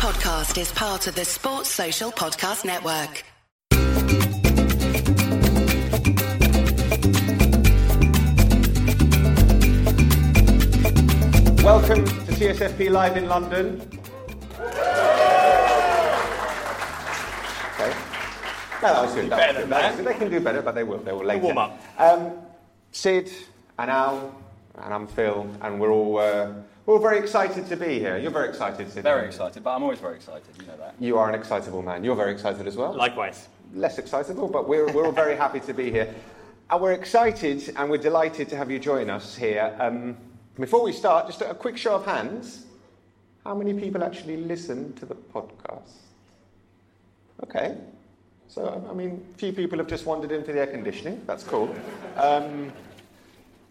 podcast is part of the Sports Social Podcast Network. Welcome to TSFP Live in London. Okay. No, that was good. That better was good. than That that. was good. They can do better, but they will. They will later. warm up. Um, Sid and Al and I'm Phil, and we're all uh, we're all very excited to be here. You're very excited, Sid. Very excited, but I'm always very excited, you know that. You are an excitable man. You're very excited as well. Likewise. less excitable, but we're, we're all very happy to be here. And we're excited and we're delighted to have you join us here. Um, before we start, just a quick show of hands. How many people actually listen to the podcast? Okay. So, I mean, a few people have just wandered into the air conditioning. That's cool. Um,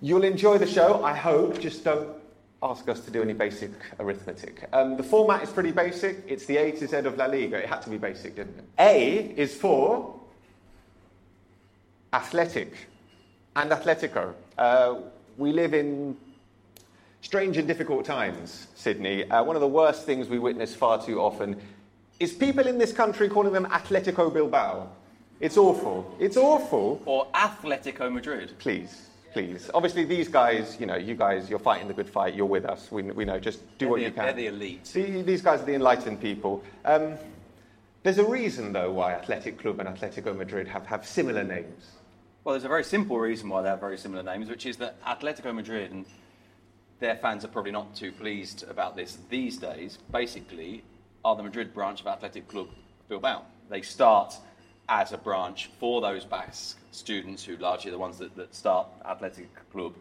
you'll enjoy the show, I hope. Just don't ask us to do any basic arithmetic. Um, the format is pretty basic. It's the A to Z of La Liga. It had to be basic, didn't it? A is for athletic and Atletico. Uh, we live in strange and difficult times, Sydney. Uh, one of the worst things we witness far too often is people in this country calling them Atletico Bilbao. It's awful. It's awful. Or Atletico Madrid. Please, please. Obviously, these guys, you know, you guys, you're fighting the good fight. You're with us. We, we know. Just do They're what the- you can. they're the elite. See, these guys are the enlightened people. Um, there's a reason, though, why Athletic Club and Atletico Madrid have, have similar names. Well, there's a very simple reason why they have very similar names, which is that Atletico Madrid and their fans are probably not too pleased about this these days. Basically, are the Madrid branch of Athletic Club Bilbao. They start as a branch for those Basque students who largely are the ones that, that start Athletic Club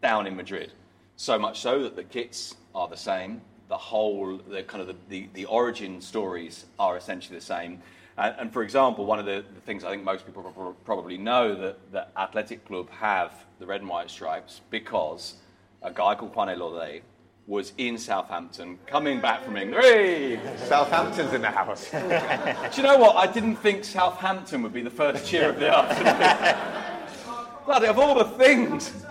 down in Madrid. So much so that the kits are the same. The whole, the kind of the, the, the origin stories are essentially the same. And, and for example, one of the, the things I think most people probably know that, that Athletic Club have the red and white stripes because a guy called Juan Elorduy was in Southampton coming back from England. Hey! Southampton's in the house. Do you know what? I didn't think Southampton would be the first cheer of the afternoon. Bloody, of all the things.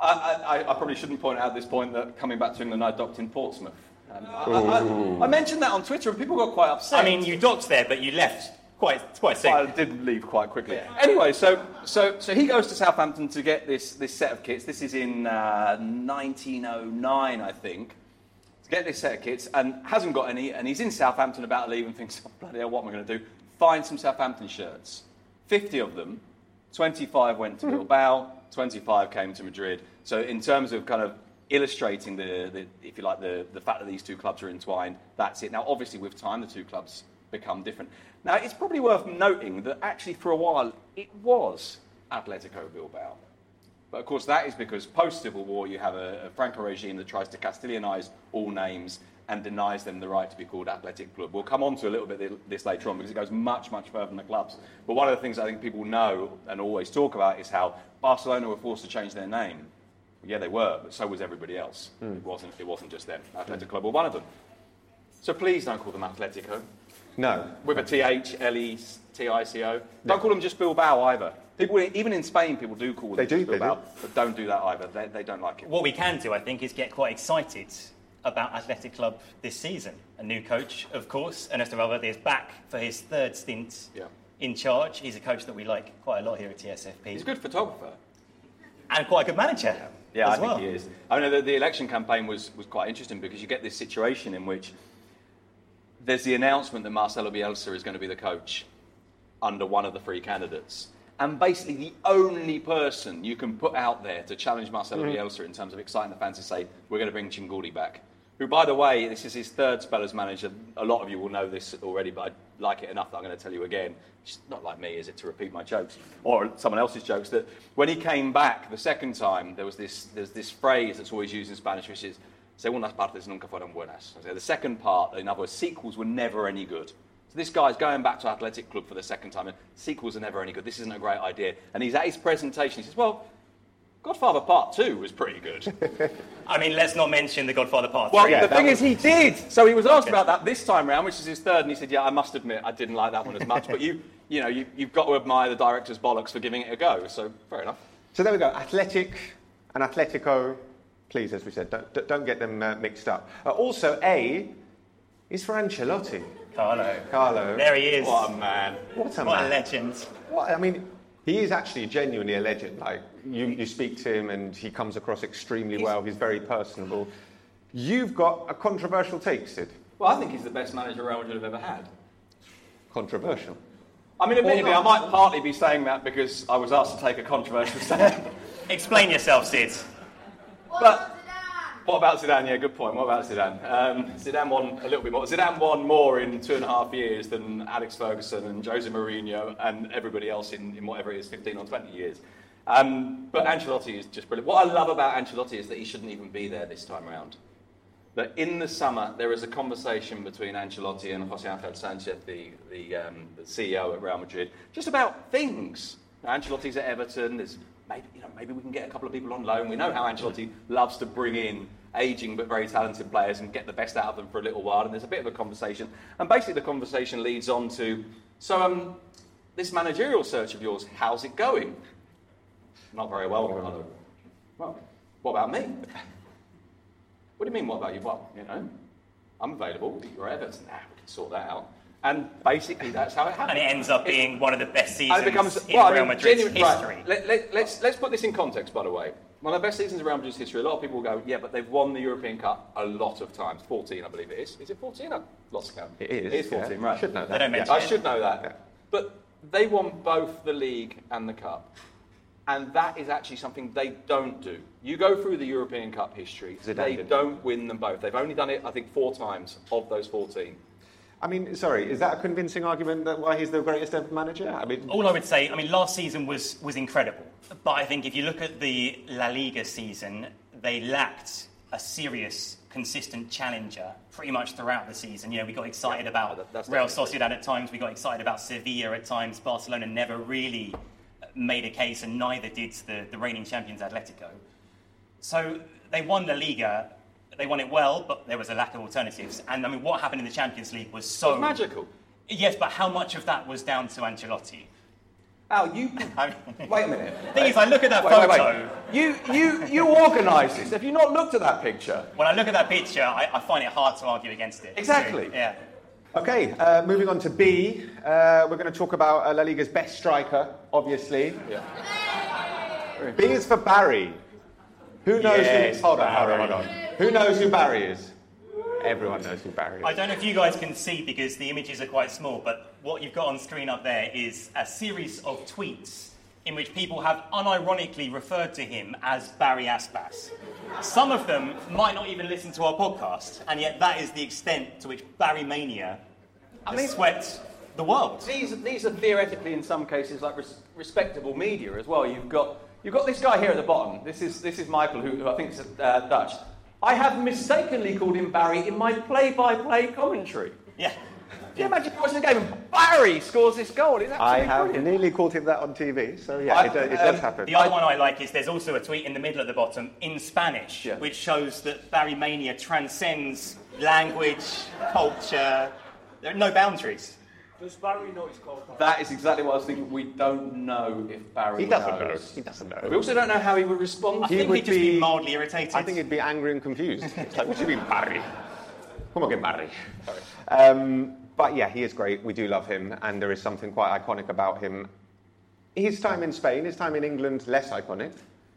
I, I, I probably shouldn't point out at this point that coming back to England, I docked in Portsmouth. Um, I, I, mentioned that on Twitter and people got quite upset. I mean, you docked there, but you left quite quite soon. I did leave quite quickly. Anyway, so, so, so he goes to Southampton to get this, this set of kits. This is in uh, 1909, I think. To get this set of kits and hasn't got any, and he's in Southampton about to leave and thinks, oh, bloody hell, what am I going to do? Find some Southampton shirts. 50 of them. 25 went to Bilbao, 25 came to Madrid. So in terms of kind of illustrating the, the if you like, the, the fact that these two clubs are entwined, that's it. Now, obviously, with time, the two clubs become different. Now, it's probably worth noting that actually for a while it was Atletico Bilbao. But of course, that is because post Civil War you have a, a Franco regime that tries to Castilianize all names and denies them the right to be called Athletic Club. We'll come on to a little bit thi- this later on because it goes much, much further than the clubs. But one of the things I think people know and always talk about is how Barcelona were forced to change their name. Yeah, they were, but so was everybody else. Hmm. It, wasn't, it wasn't just them. Athletic Club were one of them. So please don't call them Atletico No. with a T H L E T I C O. Don't call them just Bilbao either. People, even in Spain, people do call them They do, just they Bilbao, do. but don't do that either. They, they don't like it. What we can do, I think, is get quite excited about Athletic Club this season. A new coach, of course, Ernesto Valverde is back for his third stint Yeah. in charge. He's a coach that we like quite a lot here at TSFP, He's a good photographer. and quite a good manager. Yeah, as I think he is. I mean, the, the election campaign was, was quite interesting because you get this situation in which there's the announcement that Marcelo Bielsa is going to be the coach under one of the three candidates. And basically, the only person you can put out there to challenge Marcelo mm-hmm. Bielsa in terms of exciting the fans to say, we're going to bring Txingurri back. Who, by the way, this is his third spell as manager. A lot of you will know this already, but I like it enough that I'm going to tell you again. It's not like me, is it, to repeat my jokes or someone else's jokes? That when he came back the second time, there was this, there's this phrase that's always used in Spanish, which is Segundas partes nunca fueron buenas. So the second part, in other words, sequels were never any good. So this guy's going back to Athletic Club for the second time, and sequels are never any good. This isn't a great idea. And he's at his presentation. He says, "Well, Godfather Part Two was pretty good." I mean, let's not mention the Godfather Part. well, three. Yeah, the thing was- is, he did. So he was asked about that this time round, which is his third, and he said, "Yeah, I must admit, I didn't like that one as much." but you, you know, you, you've got to admire the director's bollocks for giving it a go. So fair enough. So there we go. Athletic and Atletico Please, as we said, don't, don't get them uh, mixed up. Uh, also, A is for Ancelotti. Carlo. Carlo. There he is. What a man. What a What a legend. What, I mean, he is actually genuinely a legend. Like you, you speak to him, and he comes across extremely well. He's very personable. You've got a controversial take, Sid. Well, I think he's the best manager Real Madrid have ever had. Controversial. I mean, admittedly, I might partly be saying that because I was asked to take a controversial stand. Explain yourself, Sid. But what about Zidane? Yeah, good point. What about Zidane? Um, Zidane won a little bit more. Zidane won more in two and a half years than Alex Ferguson and Jose Mourinho and everybody else in, in whatever it is, 15 or 20 years. Um, but Ancelotti is just brilliant. What I love about Ancelotti is that he shouldn't even be there this time around. That in the summer there is a conversation between Ancelotti and Jose Angel Sanchez, the, the, um, the CEO at Real Madrid, just about things. Ancelotti's at Everton. There's maybe, you know, maybe we can get a couple of people on loan. We know how Ancelotti loves to bring in aging but very talented players and get the best out of them for a little while. And there's a bit of a conversation. And basically, the conversation leads on to so, um, this managerial search of yours, how's it going? Not very well, Carlo. Well, what about me? What do you mean, what about you? Well, you know, I'm available. You're Everton. Nah, we can sort that out. And basically, that's how it happens. And it ends up being one of the best seasons it becomes in well, I Real mean, Madrid's genuine- history. Right. Let, let, let's let's put this in context, by the way. One of the best seasons in Real Madrid's history. A lot of people will go, yeah, but they've won the European Cup a lot of times. 14, I believe it is. Is it 14? I've lost count. It is, It is 14, yeah. right? Should know They that. don't Yeah, I should know that. Yeah. But they won both the league and the cup. And that is actually something they don't do. You go through the European Cup history, Zidane they did. don't win them both. They've only done it, I think, four times of those 14. I mean, sorry, is that a convincing argument that why he's the greatest ever manager? I mean, All I would say, I mean, last season was, was incredible. But I think if you look at the La Liga season, they lacked a serious, consistent challenger pretty much throughout the season. You know, we got excited about that- Real Sociedad at times, we got excited about Sevilla at times. Barcelona never really uh, made a case, and neither did the, the reigning champions Atletico. So they won La Liga. They won it well, but there was a lack of alternatives. And I mean, what happened in the Champions League was so It's magical. Yes, but how much of that was down to Ancelotti? Al, you. I mean, Wait a minute. The thing is, I look at that Wait, wait, photo. wait. You, you, you organised this. Have you not looked at that picture? When I look at that picture, I, I find it hard to argue against it. Exactly. Yeah. Okay, uh, moving on to B. Uh, we're going to talk about uh, La Liga's best striker, obviously. Yeah. B is for Barry. Who knows Yes, who? Hold on, hold on, Barry. hold on. Who knows who Barry is? Everyone knows who Barry is. I don't know if you guys can see because the images are quite small, but what you've got on screen up there is a series of tweets in which people have unironically referred to him as Barry Aspas. Some of them might not even listen to our podcast, and yet that is the extent to which Barry Mania has mean- swept the world. These, these are theoretically, in some cases, like res- respectable media as well. You've got, you've got this guy here at the bottom. This is, this is Michael, who, who I think is uh, Dutch. I have mistakenly called him Barry in my play-by-play commentary. Yeah. Can you imagine watching the game and Barry scores this goal? It's I absolutely have brilliant. nearly caught him that on TV, so yeah, I- it, do- it does um, happen. The other one I like is there's also a tweet in the middle at the bottom in Spanish, Yeah. which shows that Barry Mania transcends language, culture. There are no boundaries. Does Barry know his call? That is exactly what I was thinking. We don't know if Barry He doesn't know. knows. He doesn't We also don't know how he would respond. I He think would he'd just be, be- mildly irritated. I think he'd be angry and confused. It's like, what do you mean, Barry? Come on, get Barry. Um, but yeah, he is great. We do love him, and there is something quite iconic about him. His time in Spain, his time in England, less iconic.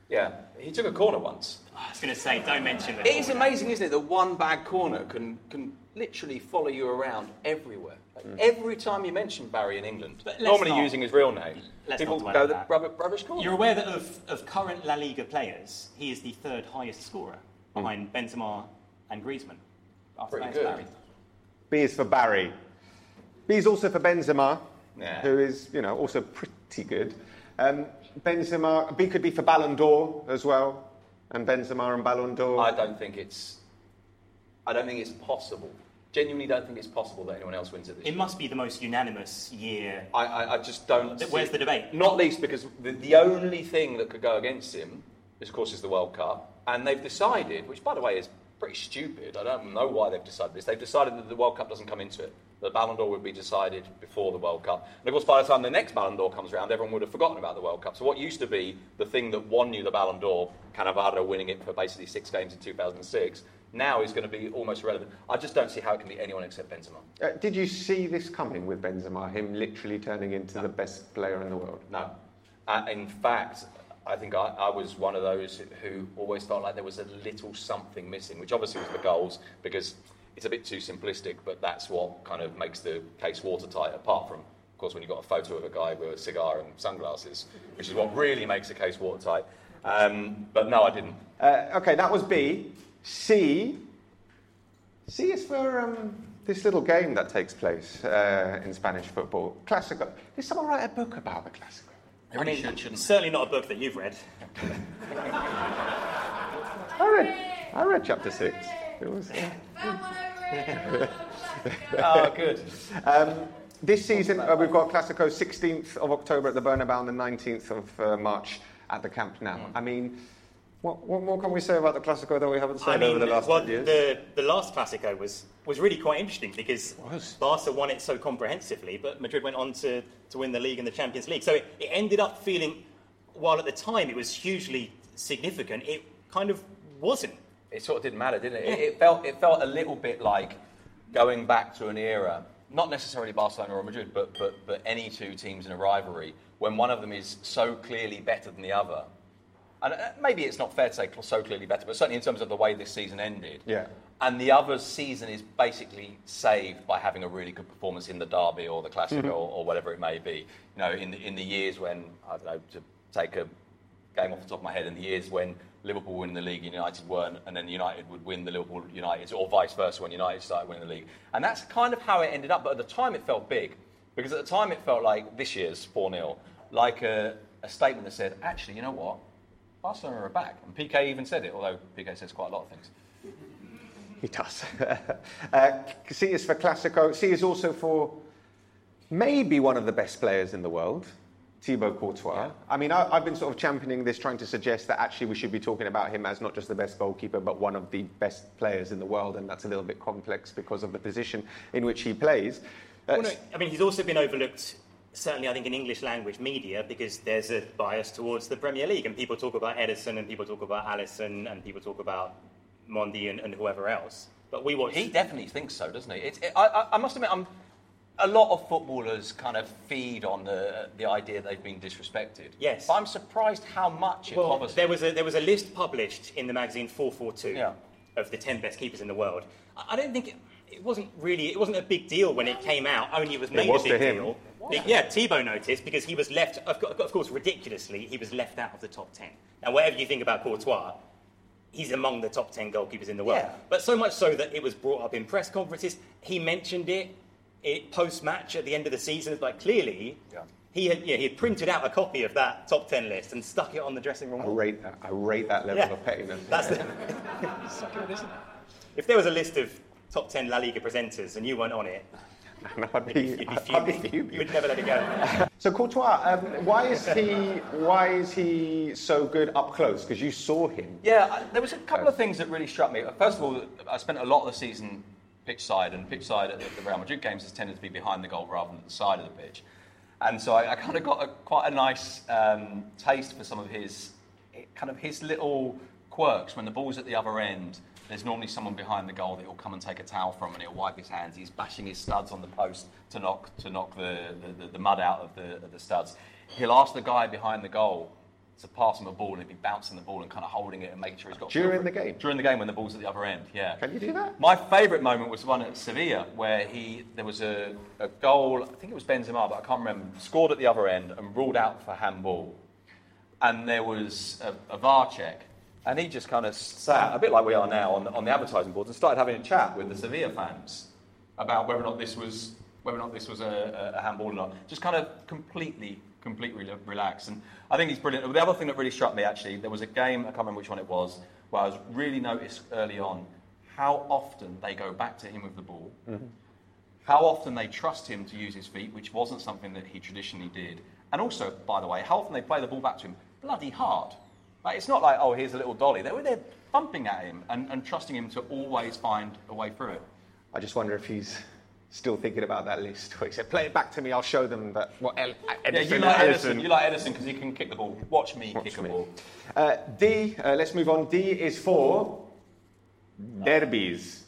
Yeah, he took a corner once. I was going to say, don't mention the It is amazing, isn't it, that one bad corner can, can literally follow you around everywhere. Like, Every time you mention Barry in England, normally not- using his real name, let's people not go the that. rubbish corner. You're aware that of, of current La Liga players, he is the third highest scorer behind Benzema and Griezmann. After Pretty good. Barry. B is for Barry. B is also for Benzema, Yeah. who is, you know, also pretty good. Um, Benzema, B could be for Ballon d'Or as well, and Benzema and Ballon d'Or. I don't think it's. I don't think it's possible. I genuinely, don't think it's possible that anyone else wins it this It year. must be the most unanimous year. I, I, I just don't. Th- where's see- the debate? Not least because the, the only thing that could go against him, is, of course, is the World Cup, and they've decided, which by the way is pretty stupid. I don't know why they've decided this. They've decided that the World Cup doesn't come into it. The Ballon d'Or would be decided before the World Cup. And of course, by the time the next Ballon d'Or comes around, everyone would have forgotten about the World Cup. So what used to be the thing that won you the Ballon d'Or, Cannavaro winning it for basically six games in 2006, now is going to be almost irrelevant. I just don't see how it can be anyone except Benzema. Uh, did you see this coming with Benzema, him literally turning into the best player in the world? No. Uh, in fact, I think I, I was one of those who always felt like there was a little something missing, which obviously was the goals, because it's a bit too simplistic, but that's what kind of makes the case watertight, apart from, of course, when you've got a photo of a guy with a cigar and sunglasses, which is what really makes a case watertight. Um, but no, I didn't. Uh, okay, that was B. C. C is for um, this little game that takes place uh, in Spanish football. Classico. Did someone write a book about the Classico? They really should, shouldn't Certainly not a book that you've read. I read, I read chapter six. It was, Oh, good. um, this season, uh, we've got Classico 16th of October at the Bernabeu and the 19th of uh, March at the Camp Nou. I mean, what, what more can we say about the Classico that we haven't said I mean, over the last well, few years? the, the last Clasico was, was really quite interesting because was. Barca won it so comprehensively, but Madrid went on to, to win the league and the Champions League. So it, it ended up feeling, while at the time it was hugely significant, it kind of wasn't. It sort of didn't matter, didn't it? It, it felt it felt a little bit like going back to an era, not necessarily Barcelona or Madrid, but but but any two teams in a rivalry when one of them is so clearly better than the other. And uh, maybe it's not fair to say so clearly better, but certainly in terms of the way this season ended. Yeah. And the other's season is basically saved by having a really good performance in the derby or the Classico or, or whatever it may be. You know, in the, in the years when I don't know to take a game off the top of my head in the years when Liverpool win the league and United weren't, and then United would win the Liverpool United, or vice versa when United started winning the league. And that's kind of how it ended up. But at the time, it felt big because at the time it felt like this year's 4 0, like a, a statement that said, actually, you know what? Barcelona are back. And Piqué even said it, although Piqué says quite a lot of things. He does. uh, C is for Classico. C is also for maybe one of the best players in the world, Thibaut Courtois. I mean, I, I've been sort of championing this, trying to suggest that actually we should be talking about him as not just the best goalkeeper, but one of the best players in the world, and that's a little bit complex because of the position in which he plays. Uh, Well, no, I mean, he's also been overlooked, certainly I think in English language media, because there's a bias towards the Premier League, and people talk about Ederson, and people talk about Alisson, and people talk about Mendy and, and whoever else. But we watch. He definitely thinks so, doesn't he? It's, it, I, I, I must admit, I'm, a lot of footballers kind of feed on the, the idea they've been disrespected. Yes. But I'm surprised how much it Well, bothers there was a there was a list published in the magazine 442 Yeah. of the 10 best keepers in the world. I I don't think it, it wasn't really it wasn't a big deal when it came out. Only it was made was a big to him. deal. Yeah, Thibaut noticed because he was left. Of of course, ridiculously, he was left out of the top 10. Now, whatever you think about Courtois. He's among the top 10 goalkeepers in the world. Yeah. But so much so that it was brought up in press conferences. He mentioned it, it post match at the end of the season. Like, clearly, Yeah. he, had, yeah, he had printed out a copy of that top 10 list and stuck it on the dressing room I wall. rate that. I rate that level Yeah. of pettiness. That's the. if there was a list of top 10 La Liga presenters and you weren't on it, I'd be, you'd be I'd be fuming. fuming. You would never let it go. So Courtois, um, why is he why is he so good up close? Because you saw him. Yeah, I- there was a couple of things that really struck me. First of all, I spent a lot of the season pitch side, and pitch side at the Real Madrid games has tended to be behind the goal rather than the side of the pitch. And so I, I kind of got a, quite a nice um, taste for some of his kind of his little quirks. When the ball's at the other end, there's normally someone behind the goal that he'll come and take a towel from, and he'll wipe his hands. He's bashing his studs on the post to knock to knock the, the, the, mud out of the, of the studs. He'll ask the guy behind the goal to pass him a ball, and he'd be bouncing the ball and kind of holding it and making sure he's got During the game? During the game when the ball's at the other end, yeah. Can you do that? My favourite moment was one at Sevilla where he there was a, a goal. I think it was Benzema, but I can't remember. Scored at the other end and ruled out for handball, and there was a, a VAR check, and he just kind of sat a bit like we are now on the, on the advertising boards and started having a chat with the Sevilla fans about whether or not this was whether or not this was a, a handball or not. Just kind of completely completely relaxed, and I think he's brilliant. The other thing that really struck me actually, there was a game I can't remember which one it was, where I was really noticed early on how often they go back to him with the ball, mm-hmm. how often they trust him to use his feet, which wasn't something that he traditionally did, and also, by the way, how often they play the ball back to him bloody hard. Like, it's not like, oh, here's a little dolly. They were there thumping at him and, and trusting him to always find a way through it. I just wonder if he's still thinking about that list. Where he said, "Play it back to me. I'll show them that what El- Yeah, you like Alisson- Ederson. You like Ederson because he can kick the ball. Watch me Watch kick me. a ball. Uh, D. Uh, let's move on. D is for derbies.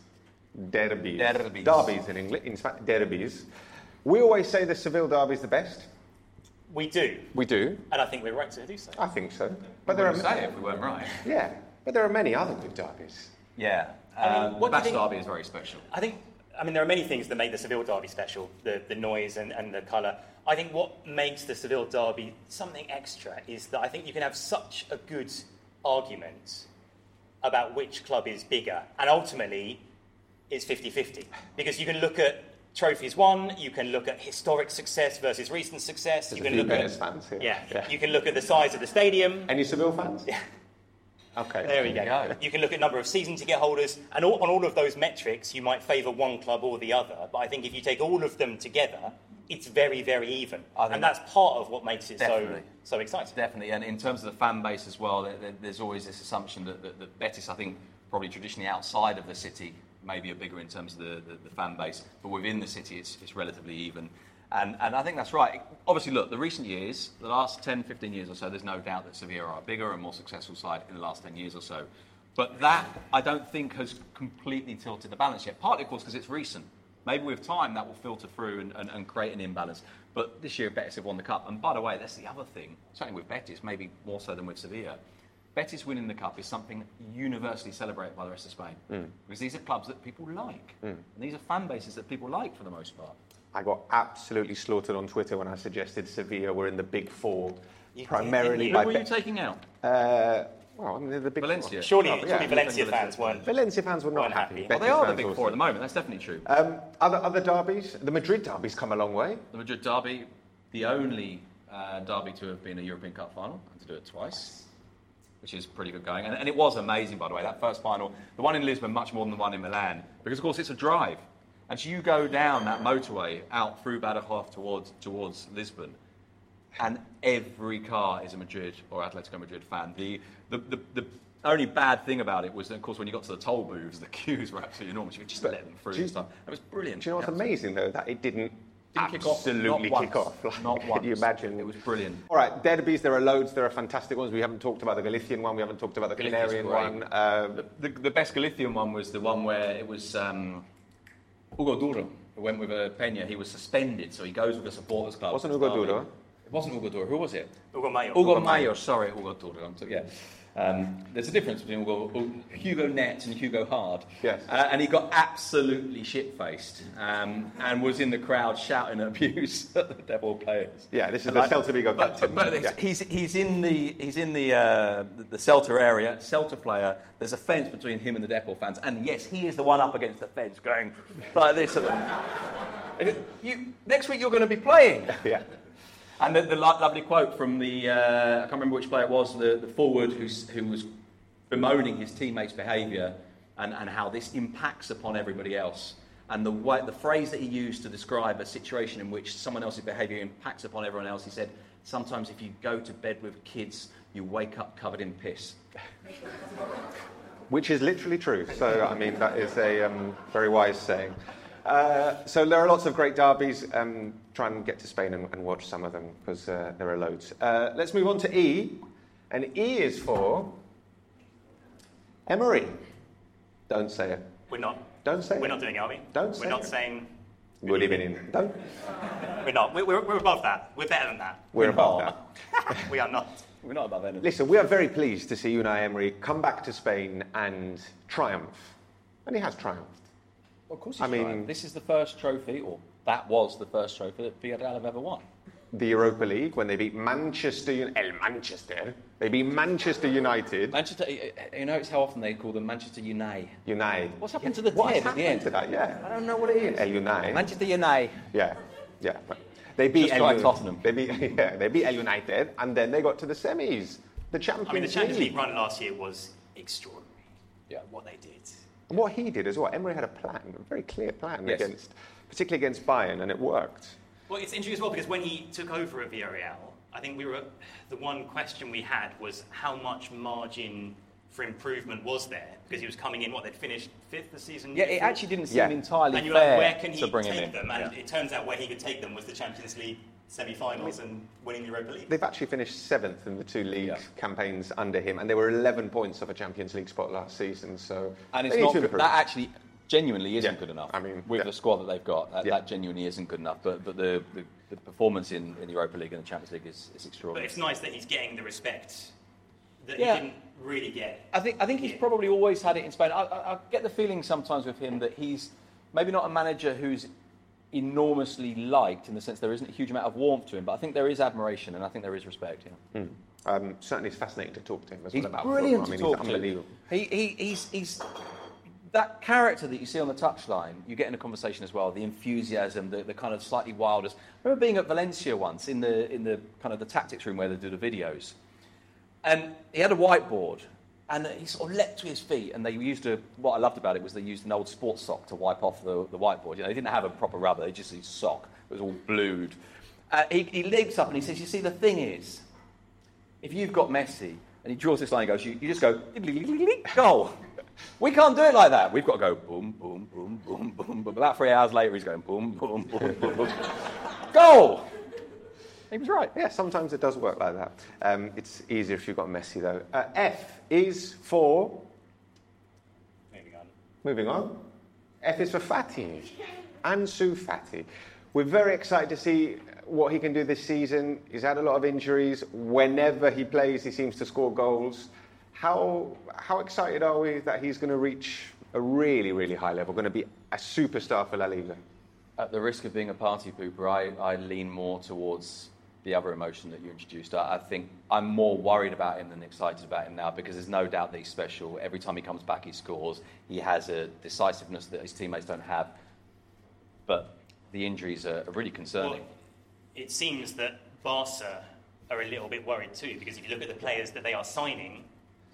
Derbies. Derbies. Derbies in English. In Spanish, derbies. We always say the Seville derby is the best. We do, We do. and I think we're right to do so. I think so. But But there are would say if we weren't right. yeah, but there are many other good derbies. Yeah. I mean, Um, what the do think- Derby is very special. I think, I mean, there are many things that make the Seville Derby special the, the noise and, and the colour. I think what makes the Seville Derby something extra is that I think you can have such a good argument about which club is bigger, and ultimately it's 50 50. Because you can look at trophies won, you can look at historic success versus recent success, There's you can look at. fans here. Yeah, Yeah. you can look at the size of the stadium. Any Seville fans? Yeah. Okay. There we go. you go. You can look at number of season ticket holders, and all, on all of those metrics, you might favour one club or the other. But I think if you take all of them together, it's very, very even, and that's part of what makes it so so exciting. Definitely, and in terms of the fan base as well, there, there- there's always this assumption that, that, that Betis, I think, probably traditionally outside of the city, maybe are bigger in terms of the, the, the fan base, but within the city, it's, it's relatively even. And, and I think that's right. Obviously, look, the recent years, the last 10, 15 years or so, there's no doubt that Sevilla are a bigger and more successful side in the last 10 years or so. But that, I don't think, has completely tilted the balance yet. Partly, of course, because it's recent. Maybe with time that will filter through and, and, and create an imbalance. But this year, Betis have won the cup. And by the way, that's the other thing, certainly with Betis, maybe more so than with Sevilla. Betis winning the cup is something universally celebrated by the rest of Spain. Mm. Because these are clubs that people like. Mm. And these are fan bases that people like for the most part. I got absolutely slaughtered on Twitter when I suggested Sevilla were in the big four, You primarily didn't by Who were you Be- taking out? uh, well, I mean, they're the big Valencia. Surely, Oh, surely yeah. Valencia Valencia fans weren't. Valencia fans were not happy. happy. Well, they are the fans big also. four at the moment, that's definitely true. Um, other other derbies, the Madrid derby's come a long way. The Madrid derby, the only uh, derby to have been a European Cup final, and to do it twice, which is pretty good going. And, and it was amazing, by the way, that first final. The one in Lisbon, much more than the one in Milan, because of course it's a drive. And so you go down that motorway out through Badajoz towards, towards Lisbon, and every car is a Madrid or Atletico Madrid fan. The, the, the, the only bad thing about it was, that, of course, when you got to the toll booths, the queues were absolutely enormous. You could just But let them through and stuff. It was brilliant. Do you know what's Absolutely. amazing though? That it didn't, Didn't kick off. absolutely Not kick once. off. Like, Not Can you imagine? It was brilliant. All right, derbies. There are loads. There are fantastic ones. We haven't talked about the Galician one. We haven't talked about the Galicia's Canarian great. one. Uh, The, the, the best Galician one was the one where it was um, Hugo Duro who went with a Peña. He was suspended, so he goes with the supporters club. Wasn't Hugo Derby. Duro? It wasn't Hugo Duro. Who was it? Ugo Mallo. Hugo Mallo. Sorry, Hugo Duro. I'm so- yeah. Um, there's a difference between Hugo, Hugo Net and Hugo Hard. Yes. Uh, and he got absolutely shit-faced um, and was in the crowd shouting abuse at the Depor players. yeah, this is And the I- Celta Vigo but, but, but Yeah. he's, he's in the he's in the uh, the, Celta area, Celta player. There's a fence between him and the Depor fans, and yes, he is the one up against the fence, going like this. You, next week you're going to be playing. yeah. And the, the lovely quote from the uh, I can't remember which player it was, the, the forward who was bemoaning his teammates' behaviour and, and how this impacts upon everybody else. And the, way, the phrase that he used to describe a situation in which someone else's behaviour impacts upon everyone else, he said, Sometimes if you go to bed with kids, you wake up covered in piss. Which is literally true. So, I mean, that is a um, very wise saying. Uh, so, there are lots of great derbies. Um, try and get to Spain and, and watch some of them because uh, there are loads. Uh, let's move on to E. And E is for Emery. Don't say it. We're not. Don't say it. We're it. not doing it, are we? Don't We're say not it. saying. Good evening. Don't. We're not. We're, we're, we're above that. We're better than that. We're above not. that. we are not. We're not above anything. Listen, we are very pleased to see Unai Emery come back to Spain and triumph. And he has triumphed. Of course I mean- right. This is the first trophy, or that was the first trophy that Villarreal have ever won. The Europa League, when they beat Manchester United, El Manchester, they beat Manchester United. Manchester, eh, eh, you know, it's how often they call them Manchester United. United. What's happened to the What Ted has the happened end? to that? Yeah. I don't know what it is. El United. Manchester United. Yeah, yeah. They beat Just El like Tottenham. They beat, yeah, they beat El United, and then they got to the semis, the Champions I mean, the Champions League. League run last year was extraordinary. Yeah. What they did. And what he did as well, Emery had a plan, a very clear plan Yes. against, particularly against Bayern, and it worked. Well, it's interesting as well because when he took over at Villarreal, I think we were the one question we had was how much margin for improvement was there because he was coming in what they'd finished fifth the season. Yeah, it actually didn't seem Yeah. entirely and you're fair like, where can he to bring take him in. them? And Yeah. it turns out where he could take them was the Champions League semi-finals and winning the Europa League. They've actually finished seventh in the two league Yeah. campaigns under him, and they were 11 points off a Champions League spot last season. So And it's not good. That actually genuinely isn't Yeah. good enough. I mean, with yeah. the squad that they've got, that, Yeah. that genuinely isn't good enough. But but the, the, the performance in, in the Europa League and the Champions League is, is extraordinary. But extraordinary. it's nice that he's getting the respect that Yeah. he didn't really get. I think I think he's Yeah. probably always had it in Spain. I, I, I get the feeling sometimes with him that he's maybe not a manager who's enormously liked in the sense there isn't a huge amount of warmth to him, but I think there is admiration and I think there is respect. Yeah. Um, certainly, it's fascinating to talk to him as He's well about brilliant football. I to mean, talk he's to. He, he, he's, he's that character that you see on the touchline. You get in a conversation as well. The enthusiasm, the, the kind of slightly wildest. I remember being at Valencia once in the in the kind of the tactics room where they do the videos, and he had a whiteboard. And he sort of leapt to his feet, and they used a. What I loved about it was they used an old sports sock to wipe off the, the whiteboard. You know, they didn't have a proper rubber; they just used sock. It was all blued. Uh, he, he leaps up and he says, "You see, the thing is, if you've got Messi and he draws this line and goes, you, you just go, goal. We can't do it like that. We've got to go boom, boom, boom, boom, boom, boom. About three hours later, he's going boom, boom, boom, boom, boom. Goal! He was right. Yeah, sometimes it does work like that. Um, it's easier if you've got Messi, though. Uh, F is for. Moving on. Moving on. F is for Fati. Ansu Fati. We're very excited to see what he can do this season. He's had a lot of injuries. Whenever he plays, he seems to score goals. How, how excited are we that he's going to reach a really, really high level, going to be a superstar for La Liga? At the risk of being a party pooper, I, I lean more towards the other emotion that you introduced. I, I think I'm more worried about him than excited about him now because there's no doubt that he's special. Every time he comes back, he scores. He has a decisiveness that his teammates don't have. But the injuries are, are really concerning. Well, it seems that Barca are a little bit worried too, because if you look at the players that they are signing,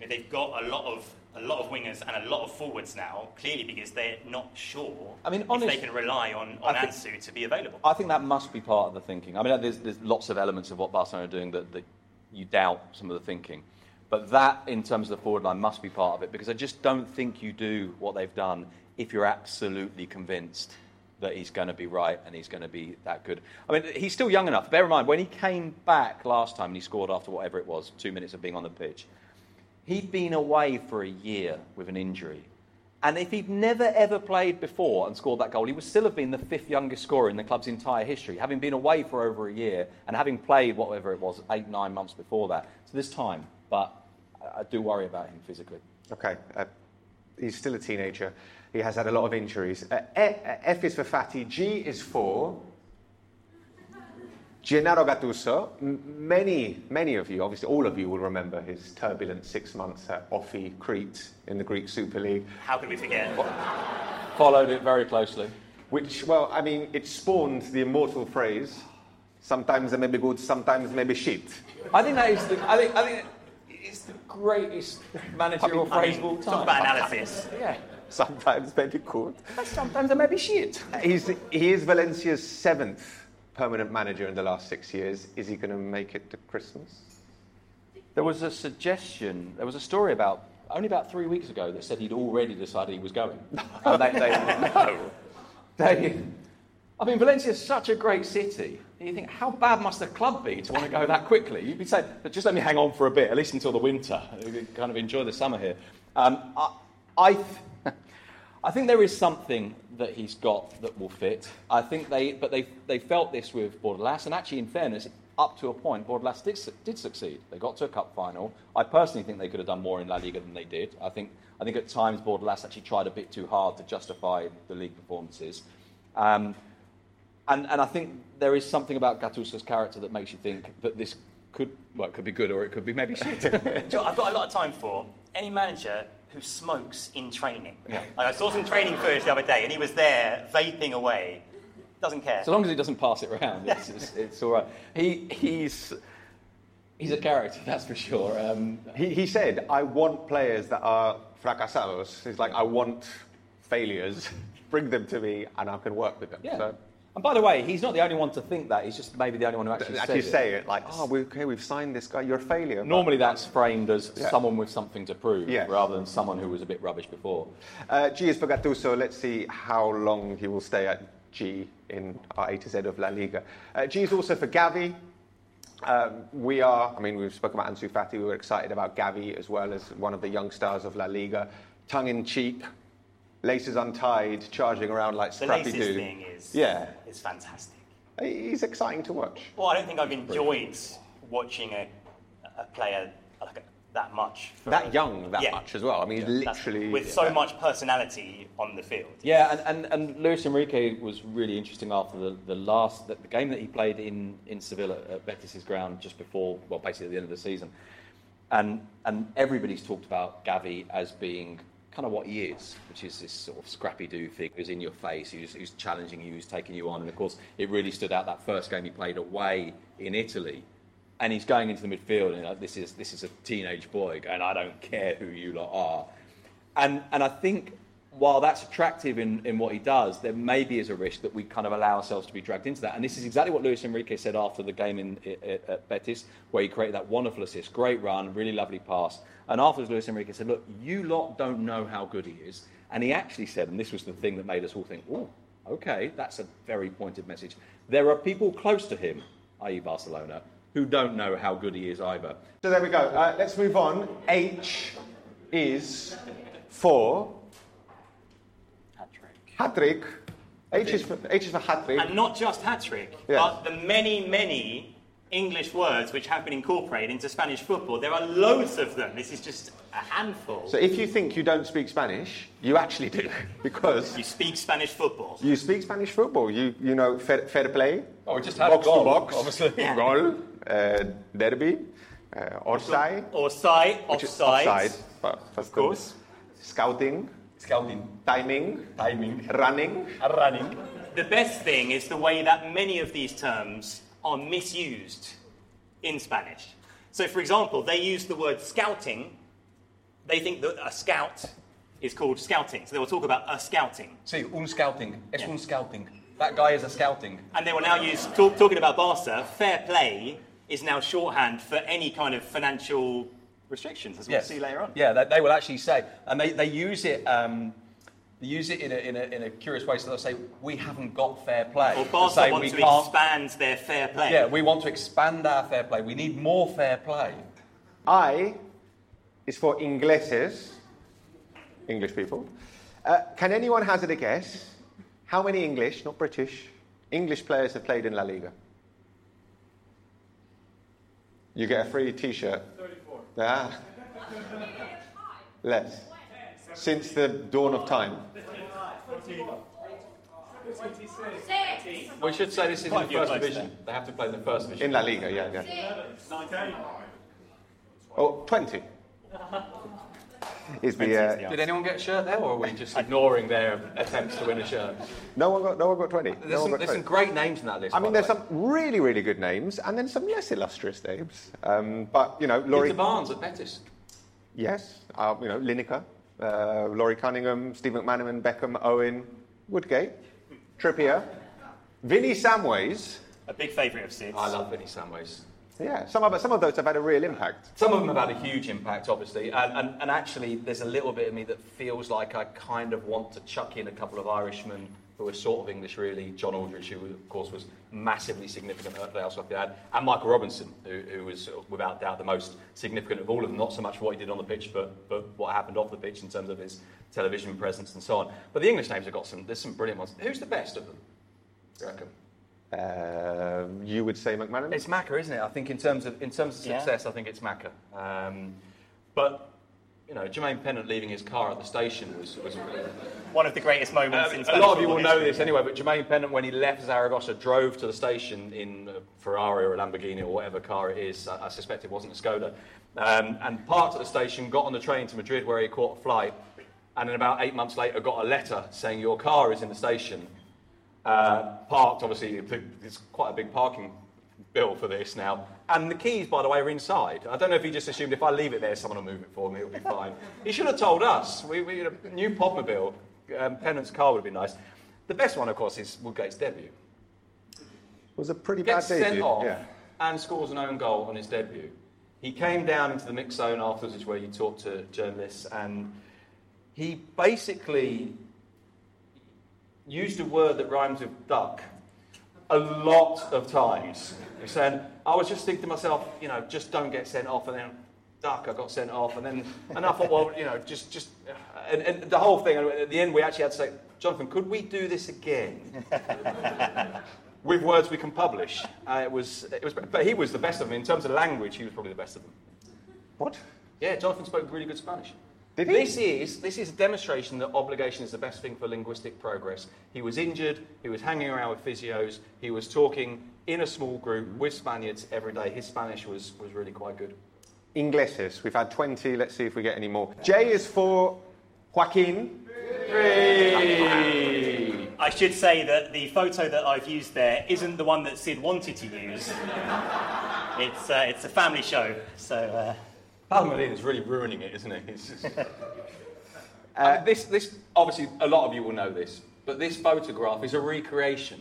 they've got a lot of a lot of wingers and a lot of forwards now. Clearly, because they're not sure I mean, if they can rely on, on think- Ansu to be available. I think that must be part of the thinking. I mean, there's, there's lots of elements of what Barcelona are doing that, that you doubt some of the thinking. But that, in terms of the forward line, must be part of it because I just don't think you do what they've done if you're absolutely convinced that he's going to be right and he's going to be that good. I mean, he's still young enough. Bear in mind, when he came back last time and he scored after whatever it was, two minutes of being on the pitch, he'd been away for a year with an injury. And if he'd never ever played before and scored that goal, he would still have been the fifth youngest scorer in the club's entire history, having been away for over a year and having played whatever it was, eight, nine months before that. So this time, but I do worry about him physically. Okay. Uh, he's still a teenager. He has had a lot of injuries. Uh, F is for Fati. G is for Gennaro Gattuso. Many, many of you, obviously all of you, will remember his turbulent six months at OFI Crete in the Greek Super League, How could we forget? Followed it very closely. which, well, I mean, it spawned the immortal phrase, sometimes they may be good, sometimes they may be shit. I think that is the, I think, I think it's the greatest managerial I phrase mean, of all time. talk about analysis. Yeah. Sometimes maybe good. Sometimes they may be shit. He's, he is Valencia's seventh permanent manager in the last six years. Is he going to make it to Christmas? There was a suggestion, there was a story about, only about three weeks ago, that said he'd already decided he was going. And they, they, no. They, I mean, Valencia is such a great city. And you think, how bad must the club be to want to go that quickly? You'd be saying, but just let me hang on for a bit, at least until the winter. Kind of enjoy the summer here. Um, I, I, th- I think there is something that he's got that will fit. I think they, but they, they felt this with Bordalás, and actually, in fairness, up to a point, Bordalás did, did succeed. They got to a cup final. I personally think they could have done more in La Liga than they did. I think, I think at times Bordalás actually tried a bit too hard to justify the league performances. Um, and, and I think there is something about Gattuso's character that makes you think that this could, well, it could be good or it could be maybe shit. I've got a lot of time for any manager who smokes in training. Yeah. I saw some training footage the other day, and he was there vaping away. Doesn't care. So long as he doesn't pass it around, it's, it's, it's all right. He, he's, he's a character, that's for sure. Um, He, he said, I want players that are fracasados. He's like, I want failures. Bring them to me and I can work with them. Yeah. So, And by the way, he's not the only one to think that. He's just maybe the only one who actually, Actually says say it like, oh, we, okay, we've signed this guy. You're a failure. Normally, that's framed as Yeah. someone with something to prove, Yes. rather than someone who was a bit rubbish before. Uh, G is for Gattuso. Let's see how long he will stay at G in our A to Z of La Liga. Uh, G is also for Gavi. Um, we are, I mean, we've spoken about Ansu Fati. We were excited about Gavi as well as one of the young stars of La Liga. Tongue in cheek, laces untied, charging around like The Scrappy laces Doo. thing is, Yeah. is fantastic. He's exciting to watch. Well, I don't think I've enjoyed watching a, a player like that much. for- That young, that Yeah. much as well. I mean, he's That's- literally. with so much personality on the field. Yeah, and, and, and Luis Enrique was really interesting after the, the last the, the game that he played in, in Sevilla at Betis's ground just before, well, basically at the end of the season. And, and everybody's talked about Gavi as being kind of what he is, which is this sort of scrappy do thing who's in your face, who's, who's challenging you, who's taking you on. And of course, it really stood out that first game he played away in Italy. And he's going into the midfield, and this is this is a teenage boy, and I don't care who you lot are. And, and I think while that's attractive in, in what he does, there maybe is a risk that we kind of allow ourselves to be dragged into that. And this is exactly what Luis Enrique said after the game in, i- i- at Betis, where he created that wonderful assist, great run, really lovely pass. And afterwards, Luis Enrique said, Look, you lot don't know how good he is. And he actually said, and this was the thing that made us all think, Oh, okay, that's a very pointed message. There are people close to him, i.e., Barcelona, who don't know how good he is either. So there we go. Uh, let's move on. H is for hat trick. H is for H is for hat trick. And not just hat trick, Yes. but the many, many English words which have been incorporated into Spanish football. There are loads of them. This is just a handful. So if you think you don't speak Spanish, you actually do, because you speak Spanish football. you speak Spanish football. You you know fair, fair play, Oh, we just had box goal, to box, obviously. goal, uh, derby, uh, offside, Or side, offside. offside, but Of course. scouting, Scouting, timing, timing, running. running. The best thing is the way that many of these terms are misused in Spanish. So, for example, they use the word scouting. They think that a scout is called scouting. So they will talk about a scouting. See, un scouting. Es Yeah. un scouting. That guy is a scouting. And they will now use, talk, talking about Barca, fair play is now shorthand for any kind of financial restrictions, as we'll see later on. Yeah, they, they will actually say, and they, they use it. Um, they use it in a, in, a, in a curious way. So they'll say, "We haven't got fair play." Or To Barca say want we to can't- expand their fair play. Yeah, we want to expand our fair play. We need more fair play. I is for ingleses, English people. Uh, can anyone hazard a guess how many English, not British, English players have played in La Liga? You get a free T-shirt. Thirty-four. Ah. Less. Since the dawn of time. We should say this is in the Quite a few first division. They have to play in the first division. In La Liga, yeah, yeah. Oh, 20. Is the, uh, Did anyone get a shirt there, or are we just ignoring their attempts to win a shirt? no one got no one got 20. There's, no some, got there's 20. some great names in that list. I mean, by there's the way. some really, really good names, and then some less illustrious names. Um, but you know, Laurie, Peter Barnes at Betis. yes, uh, you know, Lineker, uh, Laurie Cunningham, Steve McManaman, Beckham, Owen, Woodgate, Trippier, Vinny Samways. A big favourite of Sid's. I love Vinny Samways. Yeah, some of some of those have had a real impact. Some of them have had a huge impact, obviously, and, and, and actually, there's a little bit of me that feels like I kind of want to chuck in a couple of Irishmen who are sort of English, really. John Aldridge, who of course was massively significant at Real Sociedad, and Michael Robinson, who, who was without doubt the most significant of all of them. Not so much what he did on the pitch, but, but what happened off the pitch in terms of his television presence and so on. But the English names have got some. There's some brilliant ones. Who's the best of them? do you reckon? Um you would say McManaman. It's Macca, isn't it? I think in terms of in terms of Yeah. success, I think it's Macca. Um, but you know, Jermaine Pennant leaving his car at the station was. was One of the greatest moments Uh, in a lot of you will know this anyway, but Jermaine Pennant, when he left Zaragoza, drove to the station in a Ferrari or a Lamborghini or whatever car it is. I, I suspect it wasn't a Skoda. Um, and parked at the station, got on the train to Madrid where he caught a flight, and then about eight months later got a letter saying your car is in the station. Uh, parked, obviously, it's quite a big parking bill for this now. And the keys, by the way, are inside. I don't know if he just assumed if I leave it there, someone will move it for me, it'll be fine. he should have told us. We, we a new Podmobile, um, Pennant's car would have been nice. The best one, of course, is Woodgate's debut. It was a pretty gets bad sent debut. off Yeah. and scores an own goal on his debut. He came down into the mix zone afterwards, which is where you talk to journalists, and he basically used a word that rhymes with duck a lot of times. He said, I was just thinking to myself, you know, just don't get sent off, and then duck, I got sent off, and then and I thought, well, you know, just just, and, and the whole thing. And at the end, we actually had to say, Jonathan, could we do this again? With words we can publish. Uh, it was, it was, but he was the best of them in terms of language. He was probably the best of them. What? Yeah, Jonathan spoke really good Spanish. Did he? This is this is a demonstration that obligation is the best thing for linguistic progress. He was injured. He was hanging around with physios. He was talking in a small group with Spaniards every day. His Spanish was was really quite good. Ingleses. We've had 20. Let's see if we get any more. J is for Joaquin. I should say that the photo that I've used there isn't the one that Sid wanted to use. It's, uh, it's a family show, so. Uh, Palmerlin is really ruining it, isn't it? Just... Uh, this, this, obviously, a lot of you will know this, but this photograph is a recreation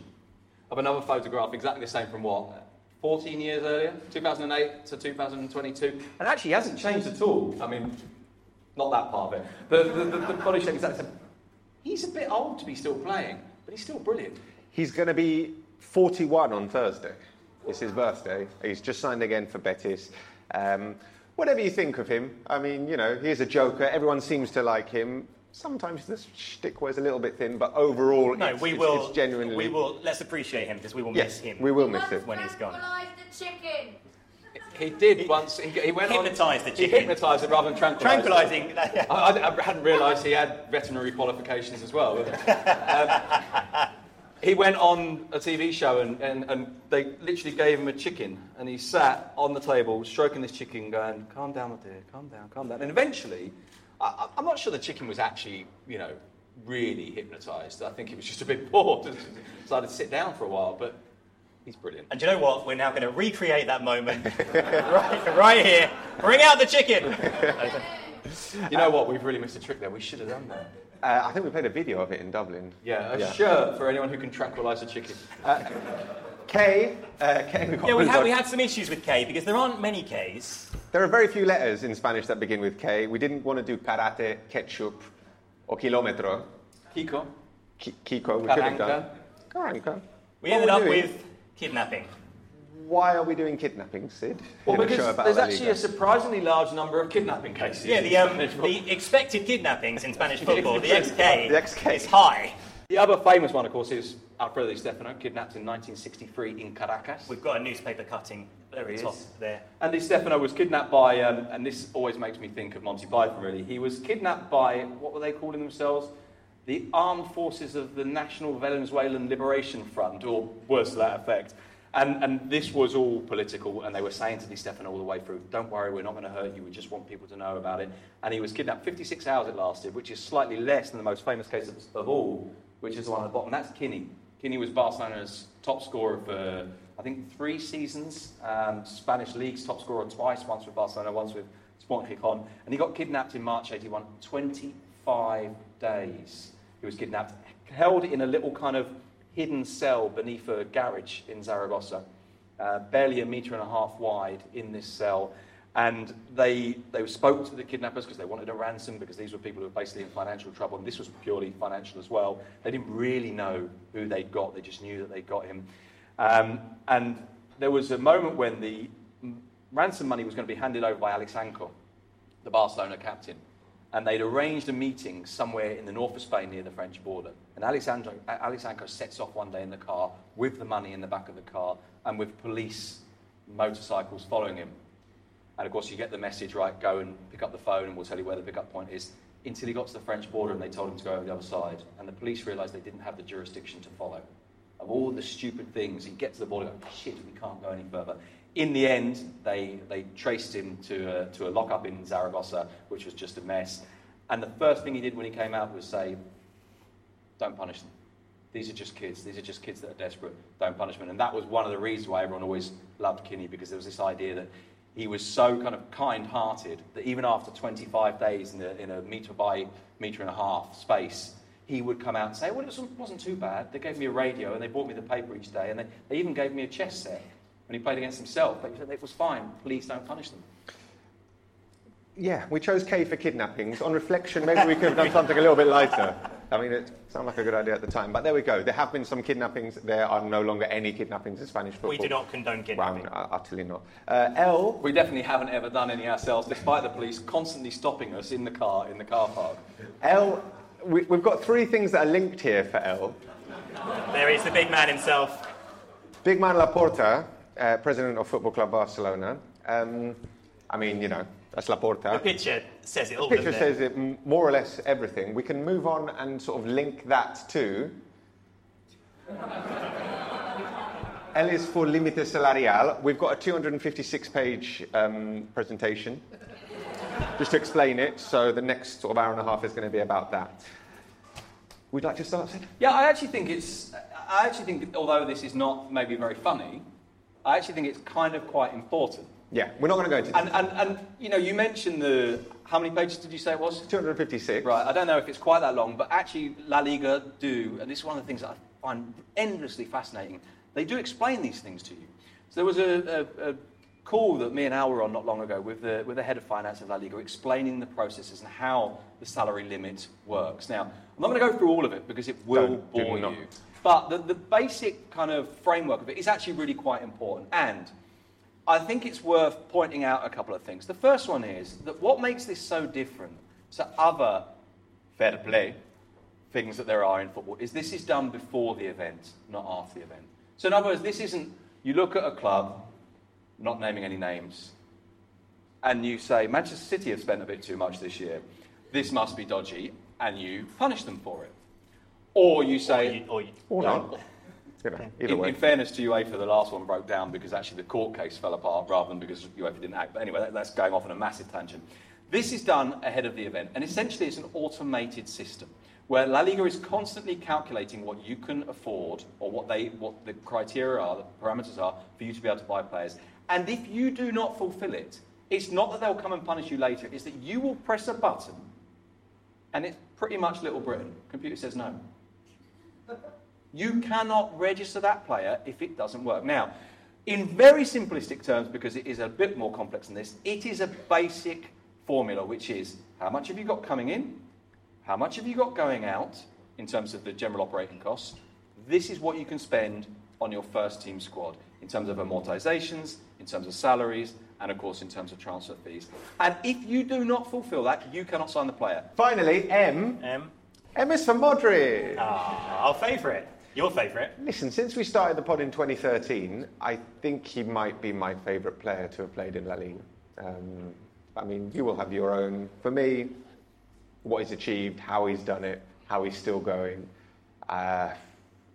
of another photograph exactly the same from what? 14 years earlier, 2008 to 2022. And actually, hasn't changed at all. I mean, not that part of it. The, the, the, the body shape is exactly the same. He's a bit old to be still playing, but he's still brilliant. He's going to be 41 on Thursday. It's his birthday. He's just signed again for Betis. Um, whatever you think of him, I mean, you know, he's a joker. Everyone seems to like him. Sometimes the shtick wears a little bit thin, but overall, no, it's, we it's- will. it's genuinely. We will. Let's appreciate him because we will Yes, miss him. we will miss him. when he's gone. The chicken. He did once. He, he went on- Hypnotised the He chicken. hypnotised it rather than tranquilise. it. Tranquilising. I, I, I hadn't realised he had veterinary qualifications as well. Um, he went on a TV show and, and, and they literally gave him a chicken and he sat on the table stroking this chicken going, calm down my dear, calm down, calm down. And eventually, I, I'm not sure the chicken was actually, you know, really hypnotised. I think he was just a bit bored and decided to sit down for a while, but he's brilliant. And do you know what? We're now going to recreate that moment right, right here. Bring out the chicken. You know what? We've really missed a trick there. We should have done that. Uh, I think we played a video of it in Dublin. Yeah, a Yeah. shirt for anyone who can tranquilise a chicken. K, uh, K, we've got Yeah, we had, we had some issues with K because there aren't many Ks. There are very few letters in Spanish that begin with K. We didn't want to do karate, ketchup, or kilometro. Kiko. Ki- Kiko, we could have done. Karanka. Karanka. We What ended up doing? with kidnapping. Why are we doing kidnapping, Sid? Well, in a show because there's actually a surprisingly large number of kidnapping cases. Yeah, the, um, the expected kidnappings in Spanish football, the XK, The XK. is high. The other famous one, of course, is Alfredo Di Stefano, kidnapped in 1963 in Caracas. We've got a newspaper cutting at the top there. And Di Stefano was kidnapped by, um, and this always makes me think of Monty Python, really. He was kidnapped by, what were they calling themselves? The Armed Forces of the National Venezuelan Liberation Front, or worse to that effect. And, and this was all political, and they were saying to Di Stefano all the way through, don't worry, we're not going to hurt you, we just want people to know about it. And he was kidnapped 56 hours it lasted, which is slightly less than the most famous case of, of all, which is the one at the bottom. That's Quini. Quini was Barcelona's top scorer for, I think, three seasons. Um, Spanish league's top scorer twice, once with Barcelona, once with Sporting Gijón. And he got kidnapped in March 81, 25 days. He was kidnapped, held in a little kind of hidden cell beneath a garage in Zaragoza, uh, barely a metre and a half wide in this cell. And they, they spoke to the kidnappers because they wanted a ransom because these were people who were basically in financial trouble. And this was purely financial as well. They didn't really know who they'd got, they just knew that they'd got him. Um, and there was a moment when the ransom money was going to be handed over by Alexanko, the Barcelona captain. And they'd arranged a meeting somewhere in the north of Spain near the French border. And Alexandro, Alexandro sets off one day in the car with the money in the back of the car and with police motorcycles following him. And of course, you get the message, right? Go and pick up the phone, and we'll tell you where the pickup point is. Until he got to the French border, and they told him to go over the other side. And the police realised they didn't have the jurisdiction to follow. Of all the stupid things, he gets to the border, shit, we can't go any further. In the end, they, they traced him to a, to a lockup in Zaragoza, which was just a mess. And the first thing he did when he came out was say, don't punish them. These are just kids. These are just kids that are desperate. Don't punish them. And that was one of the reasons why everyone always loved Quini, because there was this idea that he was so kind of kind-hearted that even after 25 days in a, in a metre by metre and a half space, he would come out and say, well, it wasn't, wasn't too bad. They gave me a radio and they bought me the paper each day and they, they even gave me a chess set when he played against himself. But he said it was fine. Please don't punish them. Yeah, we chose K for kidnappings. On reflection, maybe we could have done something a little bit lighter. I mean, it sounded like a good idea at the time. But there we go. There have been some kidnappings. There are no longer any kidnappings in Spanish football. We do not condone kidnapping. uh, utterly not. Uh, L, We definitely haven't ever done any ourselves, despite the police constantly stopping us in the car, in the car park. L, we, we've got three things that are linked here for L. There is the big man himself. Big man Laporta, uh, president of Football Club Barcelona. Um, I mean, you know, that's The picture says it all. The picture it? says it more or less everything. We can move on and sort of link that to. L is for Limite Salarial. We've got a 256 page um, presentation just to explain it. So the next sort of hour and a half is going to be about that. Would you like to start, Sid? Yeah, I actually think it's. I actually think, although this is not maybe very funny, I actually think it's kind of quite important. Yeah, we're not going to go into And, and, and you know, you mentioned the. How many pages did you say it was? 256. Right, I don't know if it's quite that long, but actually, La Liga do, and this is one of the things that I find endlessly fascinating. They do explain these things to you. So there was a, a, a call that me and Al were on not long ago with the, with the head of finance of La Liga explaining the processes and how the salary limit works. Now, I'm not going to go through all of it because it will Don't, bore you. But the, the basic kind of framework of it is actually really quite important. And I think it's worth pointing out a couple of things. The first one is that what makes this so different to other fair play things that there are in football is this is done before the event, not after the event. So in other words, this isn't you look at a club, not naming any names, and you say Manchester City have spent a bit too much this year. This must be dodgy, and you punish them for it. Or you Or say, you- or you- Or No. not. You know, in, in fairness to UEFA, the last one broke down because actually the court case fell apart rather than because UEFA didn't act. But anyway, that, that's going off on a massive tangent. This is done ahead of the event, and essentially it's an automated system where La Liga is constantly calculating what you can afford or what they what the criteria are, the parameters are for you to be able to buy players. And if you do not fulfill it, it's not that they'll come and punish you later, it's that you will press a button and it's pretty much Little Britain. Computer says no. You cannot register that player if it doesn't work. Now, in very simplistic terms, because it is a bit more complex than this, it is a basic formula, which is how much have you got coming in, how much have you got going out in terms of the general operating costs. This is what you can spend on your first team squad in terms of amortizations, in terms of salaries, and of course in terms of transfer fees. And if you do not fulfill that, you cannot sign the player. Finally, M. Um, M is for Modric. ah, our favourite. Your favourite. Listen, since we started the pod in 2013, I think he might be my favourite player to have played in La Liga. Um, I mean, you will have your own. For me, what he's achieved, how he's done it, how he's still going, uh,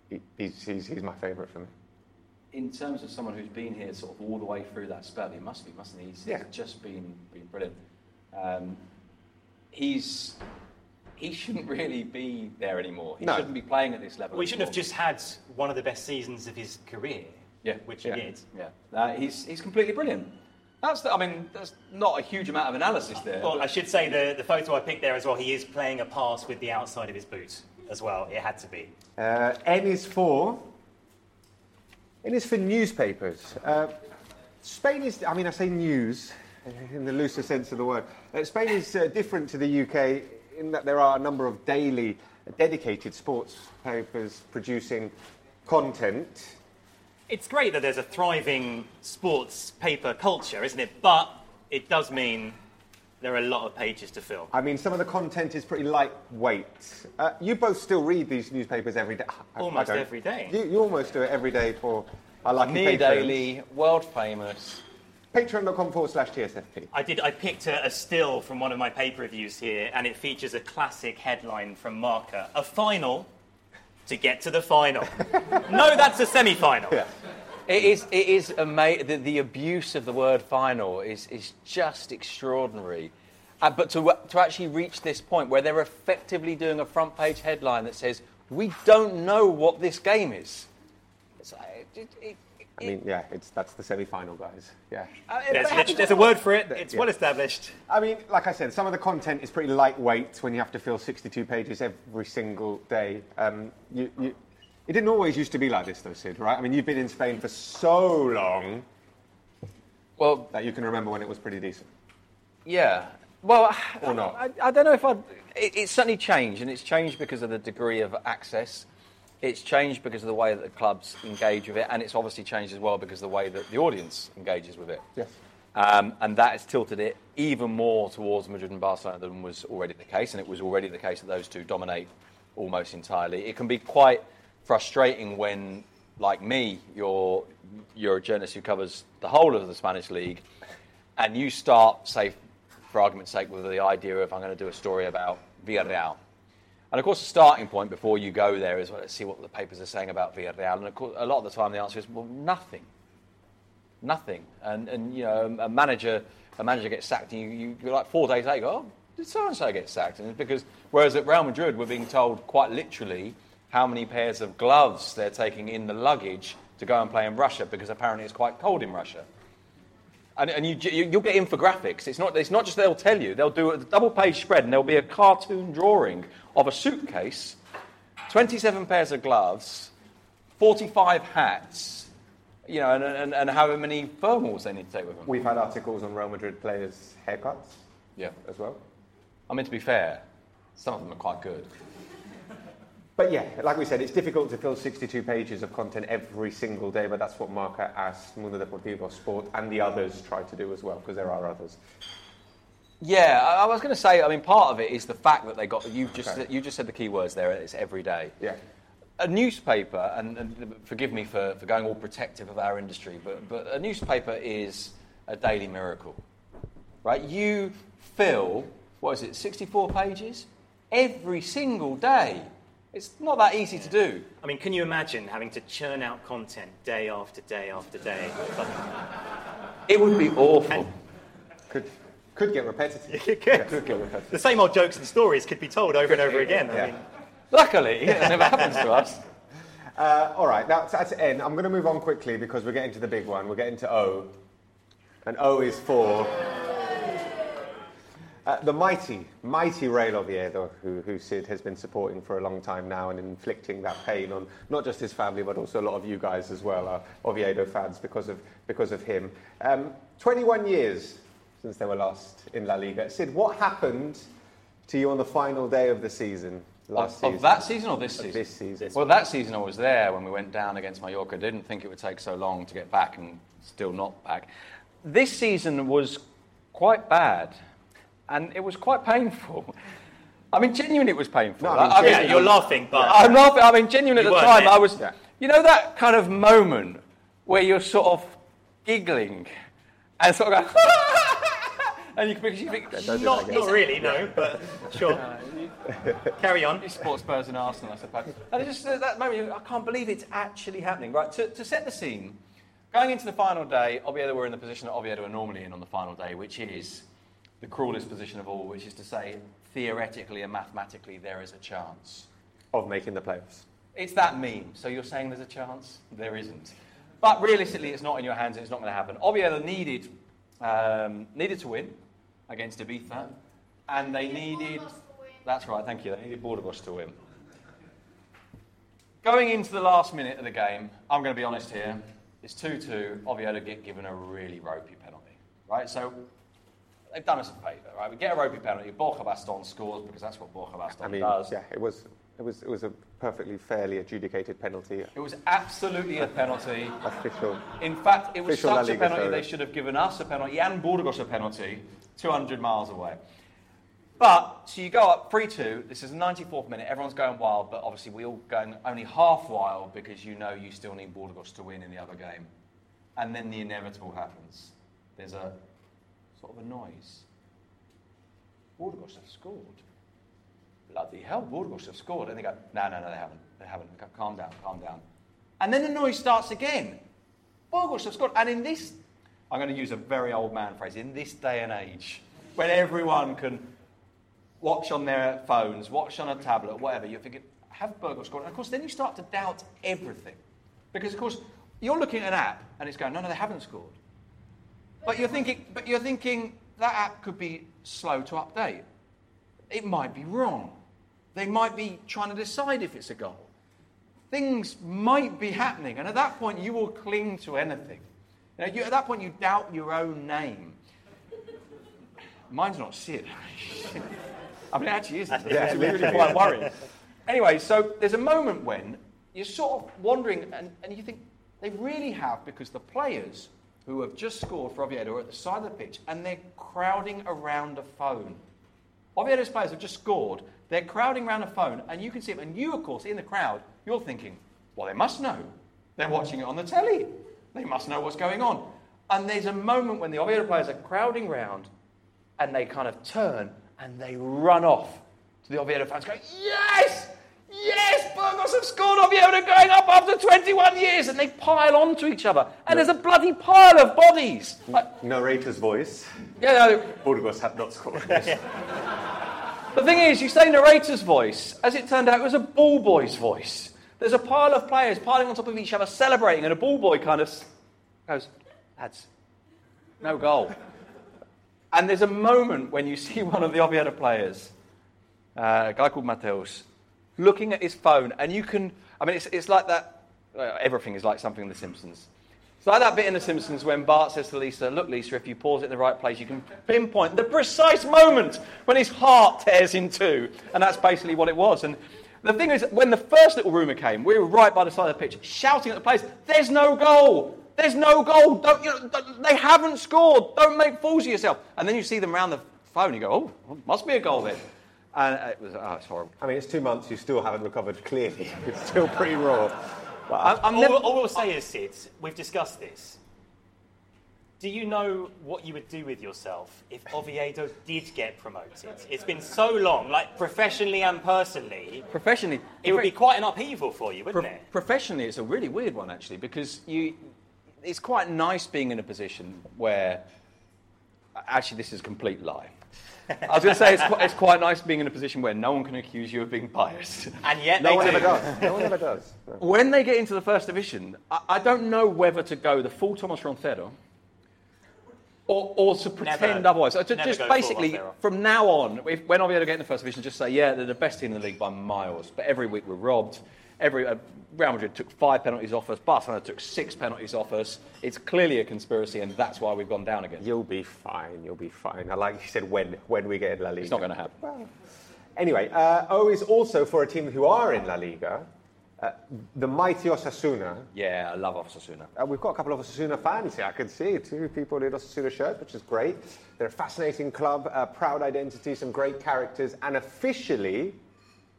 he, he's, he's, he's my favourite for me. in terms of someone who's been here sort of all the way through that spell, he must be, mustn't he? He's Yeah. just been, been brilliant. Um, he's he shouldn't really be there anymore. He No. shouldn't be playing at this level. We shouldn't have just had one of the best seasons of his career. Yeah. Which Yeah. he did. Yeah, uh, he's he's completely brilliant. That's the, I mean, there's not a huge amount of analysis there. Well, I should say the, the photo I picked there as well, he is playing a pass with the outside of his boot as well. It had to be. Uh, N is for. N is for newspapers. Uh, Spain is, I mean, I say news in the looser sense of the word. Uh, Spain is uh, different to the UK in that there are a number of daily dedicated sports papers producing content. It's great that there's a thriving sports paper culture, isn't it? But it does mean there are a lot of pages to fill. I mean, some of the content is pretty lightweight. Uh, you both still read these newspapers every day. I- I Almost don't. every day. You, you almost do it every day for our lucky Near patrons. daily, world famous. Patreon.com forward slash TSFP. I did. I picked a, a still from one of my paper reviews here, and it features a classic headline from Marca: "A final to get to the final." no, that's a semi-final. Yeah. It is, it is ama- the, the abuse of the word final is, is just extraordinary. Uh, but to, to actually reach this point where they're effectively doing a front page headline that says, We don't know what this game is. It's like, it, it, I mean, yeah, it's that's the semi-final, guys. Yeah. Uh, There's, but- lit- there's a word for it. It's Yeah. well established. I mean, like I said, some of the content is pretty lightweight when you have to fill 62 pages every single day. Um, you, you, it didn't always used to be like this, though, Sid, right? I mean, you've been in Spain for so long well, that you can remember when it was pretty decent. Yeah. Well, Or not. I, I don't know if I'd. It, it's certainly changed, and it's changed because of the degree of access. It's changed because of the way that the clubs engage with it, and it's obviously changed as well because of the way that the audience engages with it. Yes. Um, and that has tilted it even more towards Madrid and Barcelona than was already the case, and it was already the case that those two dominate almost entirely. It can be quite frustrating when, like me, you're, you're a journalist who covers the whole of the Spanish league, and you start, say, for argument's sake, with the idea of I'm going to do a story about Villarreal. And of course, the starting point before you go there is well, let's see what the papers are saying about Villarreal. And of course, a lot of the time the answer is well, nothing nothing. And, and you know, a manager, a manager gets sacked, and you, you you're like four days later, oh, did so and so get sacked? And it's because whereas at Real Madrid, we're being told quite literally how many pairs of gloves they're taking in the luggage to go and play in Russia because apparently it's quite cold in Russia. And, and you, you, you'll get infographics. It's not, it's not just they'll tell you, they'll do a double page spread and there'll be a cartoon drawing of a suitcase, 27 pairs of gloves, 45 hats, you know, and, and, and however many thermals they need to take with them. We've had articles on Real Madrid players' haircuts Yeah. as well. I mean, to be fair, some of them are quite good. But yeah, like we said, it's difficult to fill 62 pages of content every single day, but that's what Marca AS Mundo Deportivo Sport and the others try to do as well, because there are others. Yeah, I, I was going to say, I mean, part of it is the fact that they got, you just, Okay. you just said the key words there, it's every day. Yeah. A newspaper, and, and forgive me for, for going all protective of our industry, but, but a newspaper is a daily miracle, right? You fill, what is it, 64 pages every single day. It's not that easy to do. I mean, can you imagine having to churn out content day after day after day? It would be awful. Could, could get repetitive. It could. Yeah, could get repetitive. The same old jokes and stories could be told over and over again. I mean, Luckily, it never happens to us. Uh, all right, now that's N. I'm going to move on quickly because we're getting to the big one. We're getting to O. And O is for uh, the mighty, mighty Real Oviedo, who, who Sid has been supporting for a long time now and inflicting that pain on not just his family, but also a lot of you guys as well, are Oviedo fans because of, because of him. Um, 21 years since they were last in La Liga. Sid, what happened to you on the final day of the season last Of, season? of that season or this season? this season. Well, that season I was there when we went down against Mallorca. Didn't think it would take so long to get back, and still not back. This season was quite bad, and it was quite painful. I mean, genuinely, it was painful. No, I mean, I yeah, you're laughing, but I'm laughing. I mean, genuinely at the time, there. I was. Yeah. You know that kind of moment where you're sort of giggling and sort of going, and you, because you think, Don't do not, really, no, but sure. Carry on. You support Spurs and Arsenal, I suppose. And it's just at that moment, I can't believe it's actually happening. Right, to, to set the scene, going into the final day, Oviedo were in the position that Oviedo are normally in on the final day, which is the cruelest position of all, which is to say, theoretically and mathematically, there is a chance. of making the playoffs. It's that meme. So you're saying there's a chance? There isn't. But realistically, it's not in your hands. and It's not going to happen. Oviedo needed um, needed to win against Ibiza, and they needed. That's right. Thank you. They needed Bordeaux to win. Going into the last minute of the game, I'm going to be honest here. It's 2-2. Oviedo get given a really ropey penalty, right? So they've done us a favour, right? We get a ropey penalty. Borja Baston scores because that's what Borja Baston I mean, does. yeah, it was, it was, it was a perfectly fairly adjudicated penalty. It was absolutely a penalty. Official. In fact, it was Official such a penalty they should have given us a penalty and Burgos a penalty 200 miles away. But, so you go up 3 2, this is the 94th minute, everyone's going wild, but obviously we all going only half wild because you know you still need Burgos to win in the other game. And then the inevitable happens. There's a sort of a noise. Burgos have scored. Bloody hell, Burgos have scored. And they go, no, no, no, they haven't. They haven't. Go, calm down, calm down. And then the noise starts again. Burgos have scored. And in this, I'm going to use a very old man phrase, in this day and age, when everyone can watch on their phones, watch on a tablet, whatever, you're thinking, have Burgos scored? And of course, then you start to doubt everything. Because, of course, you're looking at an app and it's going, no, no, they haven't scored. But you're thinking, but you're thinking that app could be slow to update. It might be wrong. They might be trying to decide if it's a goal. Things might be happening, and at that point, you will cling to anything. You know, you, at that point, you doubt your own name. Mine's not Sid. I mean, it actually is. It's really quite worrying. Anyway, so there's a moment when you're sort of wondering, and, and you think they really have, because the players who have just scored for Oviedo are at the side of the pitch and they're crowding around a phone. Oviedo's players have just scored, they're crowding around a phone, and you can see them. And you, of course, in the crowd, you're thinking, well, they must know. They're watching it on the telly. They must know what's going on. And there's a moment when the Oviedo players are crowding round and they kind of turn and they run off to the Oviedo fans going, Yes! Yes! Burgos have scored Oviedo going up after 21 years! And they pile onto each other. And there's a bloody pile of bodies. Like, Narrator's voice. yeah, no, Burgos have not scored. the thing is, you say narrator's voice. As it turned out, it was a ball boy's voice. There's a pile of players piling on top of each other, celebrating, and a ball boy kind of goes, lads, no goal. And there's a moment when you see one of the Oviedo players, uh, a guy called Mateus, looking at his phone, and you can, I mean, it's, it's like that, everything is like something in The Simpsons. It's like that bit in The Simpsons when Bart says to Lisa, Look, Lisa, if you pause it in the right place, you can pinpoint the precise moment when his heart tears in two. And that's basically what it was. And the thing is, when the first little rumour came, we were right by the side of the pitch, shouting at the players, There's no goal! There's no goal! Don't, you know, they haven't scored! Don't make fools of yourself! And then you see them around the phone, you go, Oh, must be a goal then. And it was, oh, it's horrible. I mean, it's two months, you still haven't recovered clearly. It's still pretty raw. But I'm, I'm all, never, all we'll say is, Sid, we've discussed this. Do you know what you would do with yourself if Oviedo did get promoted? It's been so long, like professionally and personally, professionally, it would be quite an upheaval for you, wouldn't Pro- it? professionally, it's a really weird one actually because you, it's quite nice being in a position where, actually, this is a complete lie. I was going to say it's quite, it's quite nice being in a position where no one can accuse you of being biased. And yet no they one do. ever does. No one ever does. When they get into the first division, I, I don't know whether to go the full Thomas Roncero or, or to pretend Never- otherwise. So to never just go full basically, Roncero. from now on, if, when Oviedo get in the first division, just say, yeah, they're the best team in the league by miles. But every week we're robbed. Every uh, Real Madrid took five penalties off us. Barcelona took six penalties off us. It's clearly a conspiracy, and that's why we've gone down again. You'll be fine. You'll be fine. I like you said when when we get in La Liga. It's not going to happen. Anyway, uh, O is also for a team who are in La Liga, uh, the mighty Osasuna. Yeah, I love Osasuna. Uh, we've got a couple of Osasuna fans here. I can see two people in Osasuna shirts, which is great. They're a fascinating club, a proud identity, some great characters, and officially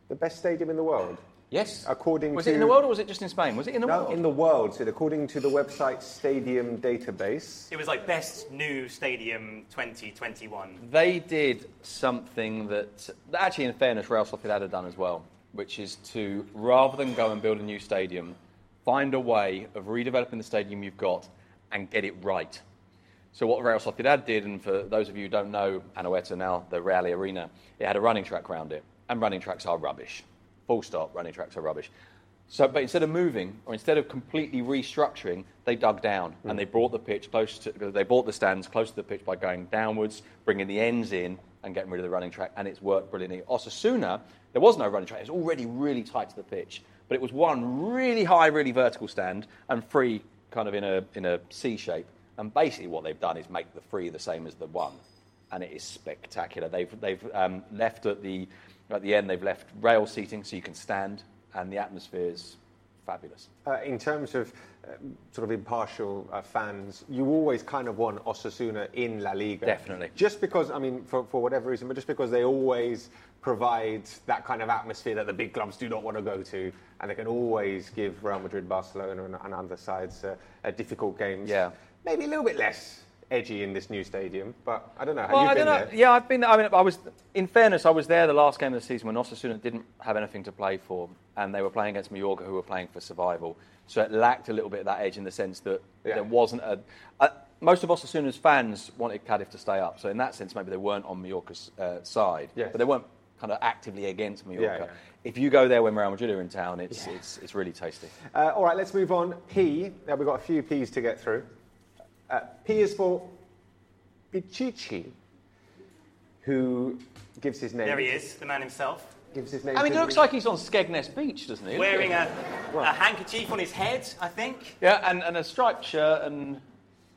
the best stadium in the world. Yes. According was to it in the world or was it just in Spain? Was it in the No, world? in the world. So, according to the website Stadium Database, It was like best new stadium 2021. They did something that, actually, in fairness, Real Sociedad had done as well, which is to, rather than go and build a new stadium, find a way of redeveloping the stadium you've got and get it right. So what Real Sociedad did, and for those of you who don't know Anoeta now, the Reale Arena, it had a running track around it, and running tracks are rubbish. Full stop, running tracks are rubbish. So, but instead of moving, or instead of completely restructuring, they dug down and they brought the pitch close to, they brought the stands close to the pitch by going downwards, bringing the ends in, and getting rid of the running track, and it's worked brilliantly. Osasuna, there was no running track; it was already really tight to the pitch, but it was one really high, really vertical stand and three kind of in a in a C shape. And basically, what they've done is make the three the same as the one, and it is spectacular. They've they've um, left at the at the end. They've left rail seating so you can stand, and the atmosphere is fabulous. uh, in terms of uh, sort of impartial uh, fans, you always kind of want Osasuna in La Liga. Definitely. Just because, I mean, for, for whatever reason, but just because they always provide that kind of atmosphere that the big clubs do not want to go to, and they can always give Real Madrid, Barcelona, and, and other sides difficult games. Yeah. Maybe a little bit less edgy in this new stadium, but I don't know. Have Well, you I been don't know. there? Yeah, I've been. there. I mean, I was. In fairness, I was there the last game of the season when Osasuna didn't have anything to play for, and they were playing against Mallorca, who were playing for survival. So it lacked a little bit of that edge in the sense that Yeah. there wasn't a. a most of Osasuna's fans wanted Cardiff to stay up, so in that sense, maybe they weren't on Mallorca's uh, side, Yes. but they weren't kind of actively against Mallorca. yeah. If you go there when Real Madrid are in town, it's, it's, it's really tasty. Uh, all right, let's move on. P. Now we've got a few P's to get through. Uh, P is for Pichichi, who gives his name. There he is, the man himself, Gives his name. I mean, to it looks like he's on Skegness Beach, doesn't he? wearing a, a handkerchief on his head, I think. Yeah, and, and a striped shirt and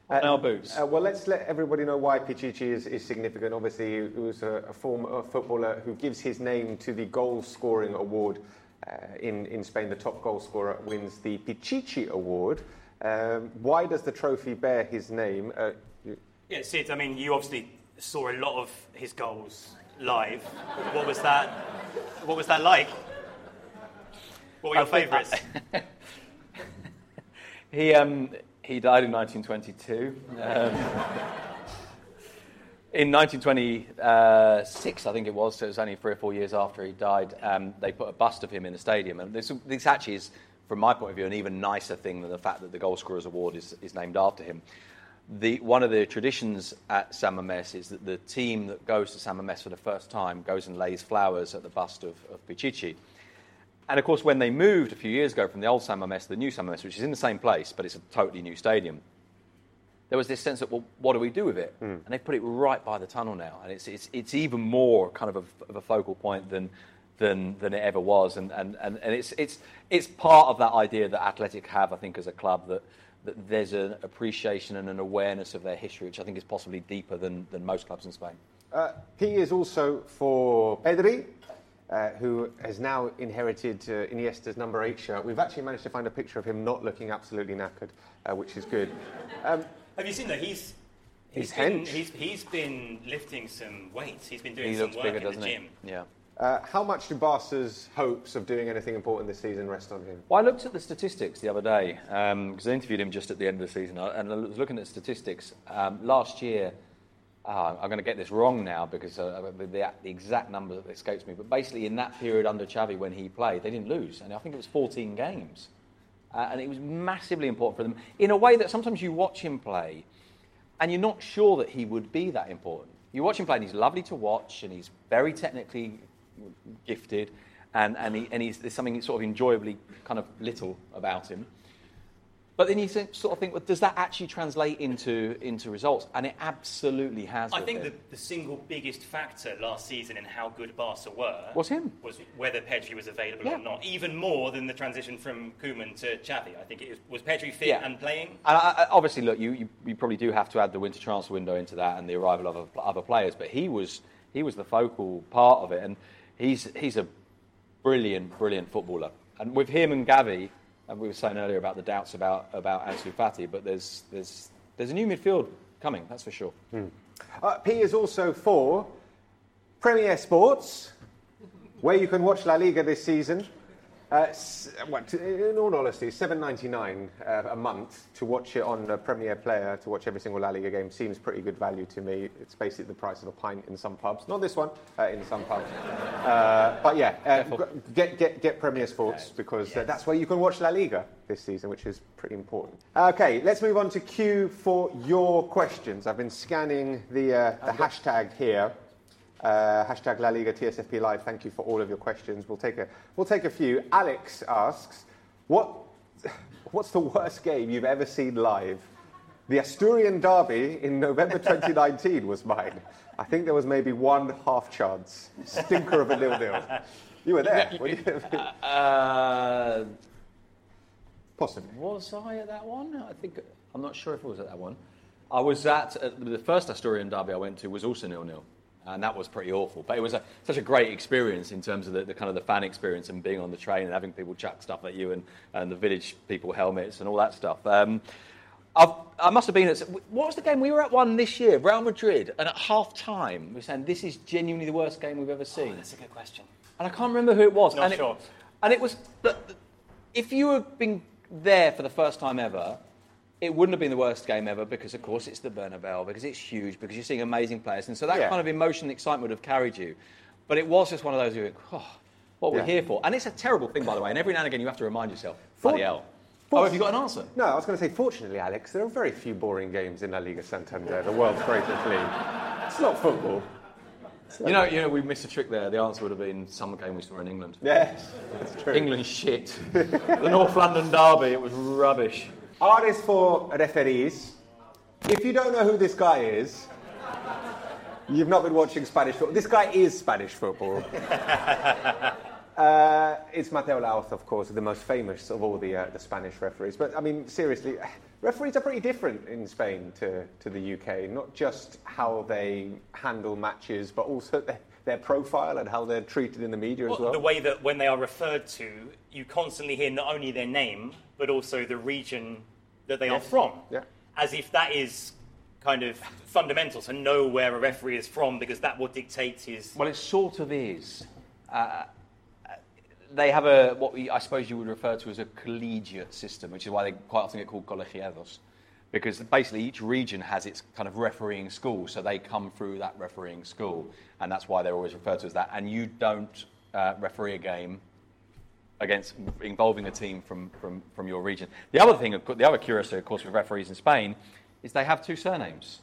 our boots. Uh, well, let's let everybody know why Pichichi is, is significant. Obviously, he was a, a former footballer who gives his name to the goal scoring award uh, in, in Spain. The top goal scorer wins the Pichichi Award. Um, why does the trophy bear his name? Uh, you- Yeah, Sid, I mean, you obviously saw a lot of his goals live. What was that? What was that like? What were your I think- favourites? He, um, he died in 1922. Um, in 1926, I think it was, so it was only three or four years after he died, um, they put a bust of him in the stadium. And this, this actually is, from my point of view, an even nicer thing than the fact that the Goal Scorers Award is, is named after him. The, one of the traditions at San Mamés is that the team that goes to San Mamés for the first time goes and lays flowers at the bust of, of Pichichi. And of course, when they moved a few years ago from the old San Mamés to the new San Mamés, which is in the same place, but it's a totally new stadium, there was this sense that, well, what do we do with it? Hmm. And they put it right by the tunnel now. And it's, it's, it's even more kind of a, of a focal point than, than, than it ever was. And, and, and, and it's, it's, it's part of that idea that Athletic have, I think, as a club, that, that there's an appreciation and an awareness of their history, which I think is possibly deeper than, than most clubs in Spain. Uh, P is also for Pedri, uh, who has now inherited uh, Iniesta's number eight shirt. We've actually managed to find a picture of him not looking absolutely knackered, uh, which is good. Um, Have you seen that? He's He's been, he's, he's been lifting some weights. He's been doing He some looks work bigger, in the doesn't he? gym. Yeah. Uh, how much do Barca's hopes of doing anything important this season rest on him? Well, I looked at the statistics the other day because I interviewed him just at the end of the season, uh, and I was looking at statistics. Um, last year, uh, I'm going to get this wrong now because uh, the, the exact number escapes me, but basically in that period under Xavi when he played, they didn't lose, and I think it was 14 games. Uh, and it was massively important for them in a way that sometimes you watch him play and you're not sure that he would be that important. You watch him play and he's lovely to watch and he's very technically gifted and, and, he, and he's, there's something sort of enjoyably kind of little about him. But then you think, sort of think, well, does that actually translate into, into results? And it absolutely has. I think the, the single biggest factor last season in how good Barca were Was him. was whether Pedri was available Yeah. or not. Even more than the transition from Koeman to Xavi. I think it was, was Pedri fit Yeah. and playing. And I, I, obviously, look, you, you, you probably do have to add the winter transfer window into that and the arrival of other, other players, but he was, he was the focal part of it, and he's, he's a brilliant, brilliant footballer. And with him and Gavi, and we were saying earlier about the doubts about, about Ansu Fati, but there's, there's, there's a new midfield coming, that's for sure. Uh, P is also for Premier Sports, where you can watch La Liga this season. Uh, in all honesty, seven ninety nine uh, a month to watch it on a Premier Player to watch every single La Liga game seems pretty good value to me. It's basically the price of a pint in some pubs, not this one, uh, in some pubs. Uh, but yeah, uh, get, get get Premier Sports because uh, that's where you can watch La Liga this season, which is pretty important. Okay, let's move on to Q for your questions. I've been scanning the uh, the hashtag here. Uh, hashtag La Liga TSFP Live. Thank you for all of your questions. We'll take a we'll take a few. Alex asks, what what's the worst game you've ever seen live? The Asturian Derby in November 2019 was mine. I think there was maybe one half chance. Stinker of a nil nil. You were there. were you? Uh, Possibly. Was I at that one? I think I'm not sure if I was at that one. I was at uh, the first Asturian derby I went to was also nil nil, and that was pretty awful. But it was a, such a great experience in terms of the, the kind of the fan experience and being on the train and having people chuck stuff at you and, and the village people helmets and all that stuff. Um, I've, I must have been at what was the game we were at one this year, Real Madrid, and at half time we were saying this is genuinely the worst game we've ever seen. That's a good question. And I can't remember who it was. Not and sure. It, and it was, but if you had been there for the first time ever, it wouldn't have been the worst game ever because, of course, it's the Bernabeu, because it's huge, because you're seeing amazing players. And so that Yeah. kind of emotion and excitement would have carried you. But it was just one of those you oh, what we're Yeah. here for. And it's a terrible thing, by the way. And every now and again you have to remind yourself, bloody hell. Oh, have you got an answer? No, I was going to say, fortunately, Alex, there are very few boring games in La Liga Santander, the world's greatest league. It's not football. You know, you know, we missed a trick there. The answer would have been some game we saw in England. Yes, that's true. England shit. the North London derby, it was rubbish. R is for referees. If you don't know who this guy is, you've not been watching Spanish football. This guy is Spanish football. uh, it's Mateu Lahoz, of course, the most famous of all the, uh, the Spanish referees. But I mean, seriously, referees are pretty different in Spain to, to the UK. Not just how they handle matches, but also their, their profile and how they're treated in the media as well. The way that when they are referred to, you constantly hear not only their name, but also the region that they are from. Yeah. As if that is kind of fundamental to know where a referee is from, because that will dictate his. Well, it sort of is. Uh, they have a what we, I suppose you would refer to as a collegiate system, which is why they quite often get called colegiados, because basically each region has its kind of refereeing school, so they come through that refereeing school, and that's why they're always referred to as that. And you don't uh, referee a game against involving a team from, from, from your region. The other thing, the other curiosity, of course, with referees in Spain, is they have two surnames.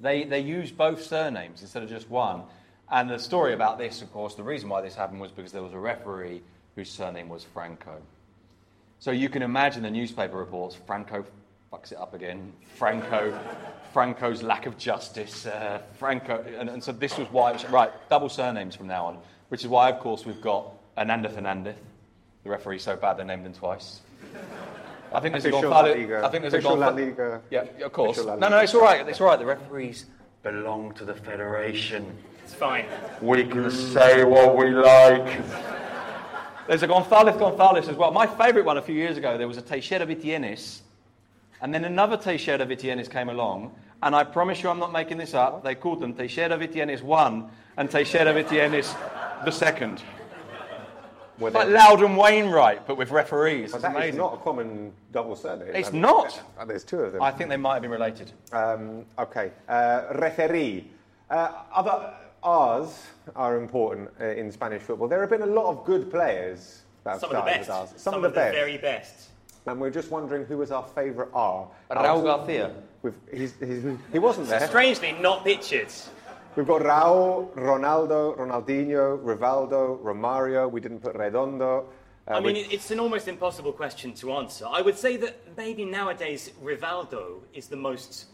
They, they use both surnames instead of just one. And the story about this, of course, the reason why this happened was because there was a referee whose surname was Franco. So you can imagine the newspaper reports Franco fucks it up again. Franco, Franco's lack of justice. Uh, Franco, and, and so this was why was right. Double surnames from now on, which is why, of course, we've got Hernández Hernández. The referee's so bad they named him twice. I think there's a Official Gonzalo. La I think there's a Official La Gonzalo. Liga. Yeah, of course. Official No, no, it's all right. It's all right. The referees belong to the federation. It's fine. We can say what we like. There's a González González as well. My favourite one a few years ago, there was a Teixeira Vitienes, and then another Teixeira Vitienes came along, and I promise you I'm not making this up, they called them Teixeira Vitienes 1 and Teixeira Vitienes the second. Were Like they- Loudon Wainwright, but with referees. but It's that is not a common double surname. It's I mean, not. There's two of them. I think they might have been related. Um, okay. Uh, referee. Uh, other R's are important uh, in Spanish football. There have been a lot of good players that have Some of the started best. with R's. Some, Some, of the the best. very best. And we're just wondering who was our favourite R. Raul Garcia. We've, he's, he's, he wasn't there. Strangely, not pictured. We've got Raul, Ronaldo, Ronaldinho, Rivaldo, Romario. We didn't put Redondo. Uh, I mean, we- it's an almost impossible question to answer. I would say that maybe nowadays Rivaldo is the most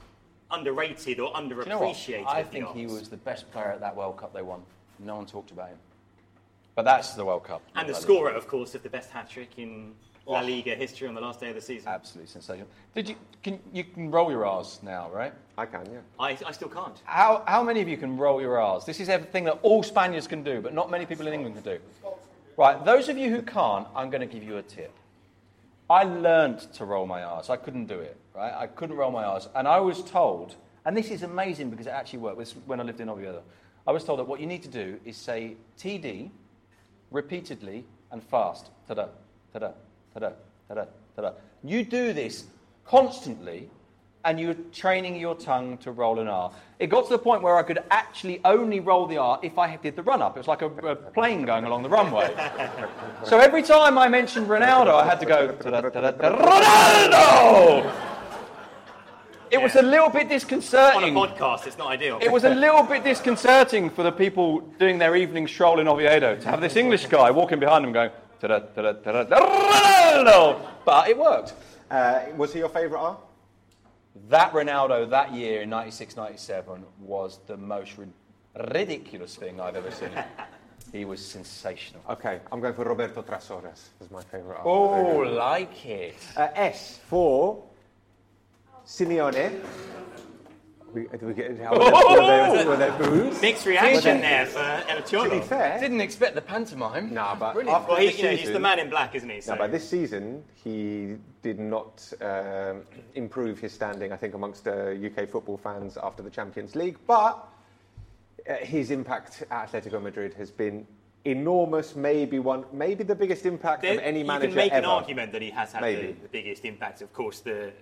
underrated or Do you know what? underappreciated. I think he was the best player at that World Cup they won. No one talked about him. But that's the World Cup. And the scorer, of course, of the best hat trick in La. Liga history on the last day of the season. Absolutely sensational. Did you can you can roll your R's now, right? I can, yeah. I, I still can't. How how many of you can roll your R's? This is everything that all Spaniards can do, but not many people in England can do. Right, those of you who can't, I'm going to give you a tip. I learned to roll my R's. I couldn't do it, right? I couldn't roll my R's. And I was told, and this is amazing because it actually worked, this when I lived in Oviedo. I was told that what you need to do is say TD repeatedly and fast. Ta-da, ta-da, ta-da, ta-da, ta-da. You do this constantly and you're training your tongue to roll an R. It got to the point where I could actually only roll the R if I did the run up. It was like a, a plane going along the runway. so every time I mentioned Ronaldo, I had to go, "Ta-da, ta-da, ta-da, Ronaldo! It was a little bit disconcerting. On a podcast, it's not ideal. It was a little bit disconcerting for the people doing their evening stroll in Oviedo to have this English guy walking behind them going, "Ta-da, ta-da, ta-da, Ronaldo! But it worked. Uh, was he your favourite R? That Ronaldo that year in 96 97 was the most ri- ridiculous thing I've ever seen. he was sensational. Okay, I'm going for Roberto Trashorras as my favourite Oh, like it. Uh, S for Simeone. We, do we get, how, were, there, were, there, were there boos? Mixed reaction there for El To be fair, Didn't expect the pantomime. no, but Brilliant. after Well, he, this you know, he's the man in black, isn't he? So. No, but this season he did not um, improve his standing, I think, amongst uh, UK football fans after the Champions League. But uh, his impact at Atletico Madrid has been enormous. Maybe one, maybe the biggest impact There- of any manager ever. You can make ever. an argument that he has had the, Maybe. the biggest impact. Of course, the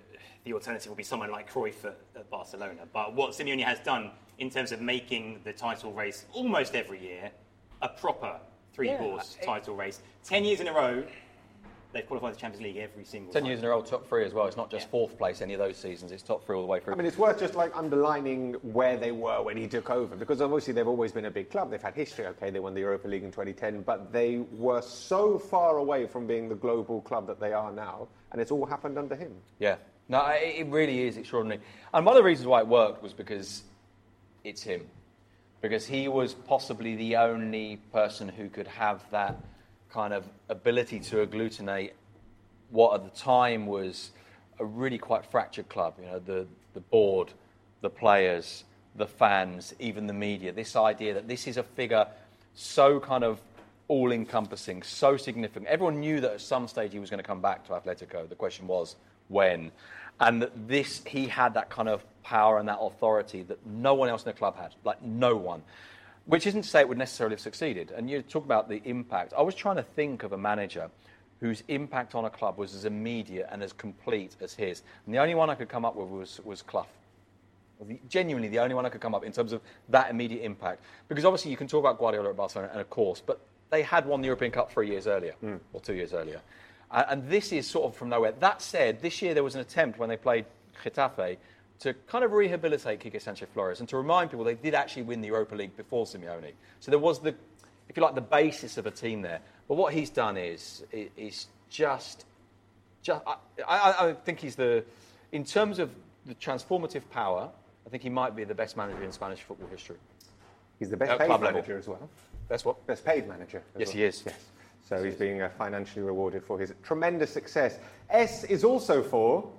the alternative will be someone like Cruyff at, at Barcelona. But what Simeone has done in terms of making the title race almost every year a proper three-horse Yeah, it- title race, ten years in a row, they've qualified the Champions League every single Ten time. years in a row, top three as well. It's not just Yeah. fourth place any of those seasons. It's top three all the way through. I mean, it's worth just like underlining where they were when he took over because obviously they've always been a big club. They've had history. Okay, they won the Europa League in 2010, but they were so far away from being the global club that they are now, and it's all happened under him. Yeah. No, it really is extraordinary. And one of the reasons why it worked was because it's him. Because he was possibly the only person who could have that kind of ability to agglutinate what at the time was a really quite fractured club. You know, the, the board, the players, the fans, even the media. This idea that this is a figure so kind of all encompassing, so significant. Everyone knew that at some stage he was going to come back to Atletico. The question was when. And that this, he had that kind of power and that authority that no one else in the club had. Like, no one. Which isn't to say it would necessarily have succeeded. And you talk about the impact. I was trying to think of a manager whose impact on a club was as immediate and as complete as his. And the only one I could come up with was, was Clough. The- Genuinely, the only one I could come up in terms of that immediate impact. Because obviously, you can talk about Guardiola at Barcelona, and of course, but they had won the European Cup three years earlier, hmm. or two years earlier. Uh, and this is sort of from nowhere. That said, this year there was an attempt when they played Getafe to kind of rehabilitate Quique Sanchez Flores and to remind people they did actually win the Europa League before Simeone. So there was the, if you like, the basis of a team there. But what he's done is, is just just, I, I, I think he's the, in terms of the transformative power, I think he might be the best manager in Spanish football history. He's the best At paid club level. manager as well. That's what? Best paid manager. Yes, well. he is. Yes. So he's being uh, financially rewarded for his tremendous success. S is also for.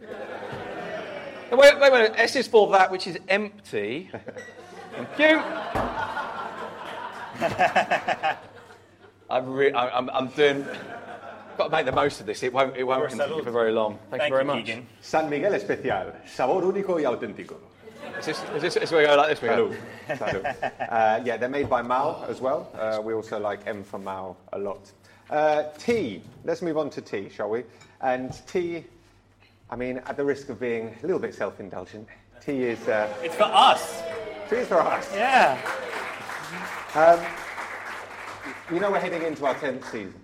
No, Wait, wait a minute. S is for that which is empty. Thank you. I'm, re- I- I'm, I'm doing. Got to make the most of this. It won't. It won't continue for very long. Thank, Thank you very you, much. Keegan. San Miguel Especial, sabor único y auténtico. Is this, is this, is we go like this? We go. Salud. uh, yeah, they're made by Mahou as well. Uh, we also like M for Mahou a lot. Uh, tea. Let's move on to tea, shall we? And tea, I mean, at the risk of being a little bit self-indulgent, tea is uh, It's for us. tea is for us. Yeah. You know, we're heading into our tenth season.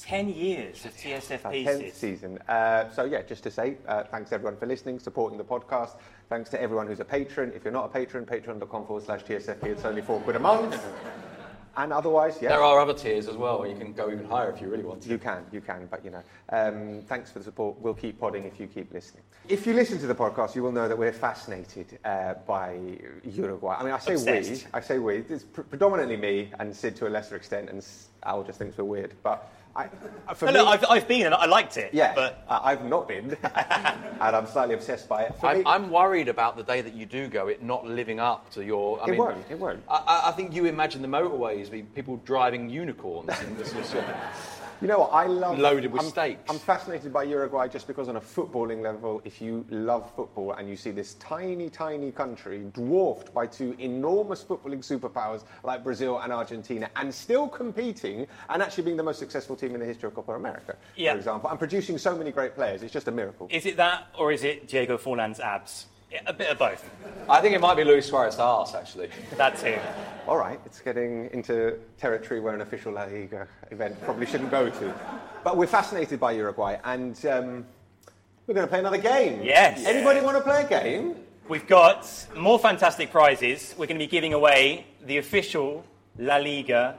10 years of TSF Our pieces. 10th season. Uh, so, yeah, just to say, uh, thanks everyone for listening, supporting the podcast. Thanks to everyone who's a patron. If you're not a patron, patreon.com forward slash TSFP. It's only four quid a month. And otherwise, yeah. There are other tiers as well. where You can go even higher if you really want to. You can, you can, but you know. Um, thanks for the support. We'll keep podding if you keep listening. If you listen to the podcast, you will know that we're fascinated uh, by Uruguay. I mean, I say Obsessed. we, I say we. It's pr- predominantly me and Sid to a lesser extent, and Al just thinks we're weird. But I, uh, for No, me, look, I've, I've been and I liked it. yeah, But I- I've not been, and I'm slightly obsessed by it. For I'm, I'm worried about the day that you do go, it not living up to your. I It mean, won't, it won't. I- I, I think you imagine the motorways being people driving unicorns and this is, You know what? I love Loaded with I'm, steaks. I'm fascinated by Uruguay just because, on a footballing level, if you love football and you see this tiny, tiny country dwarfed by two enormous footballing superpowers like Brazil and Argentina, and still competing and actually being the most successful team in the history of Copa America, Yeah. for example, and producing so many great players, it's just a miracle. is it that or is it Diego Forlan's abs? Yeah, a bit of both. I think it might be Luis Suarez's arse, actually. That's too. All right, it's getting into territory where an official La Liga event probably shouldn't go to. But we're fascinated by Uruguay, and um, we're going to play another game. Yes. Anybody want to play a game? We've got more fantastic prizes. We're going to be giving away the official La Liga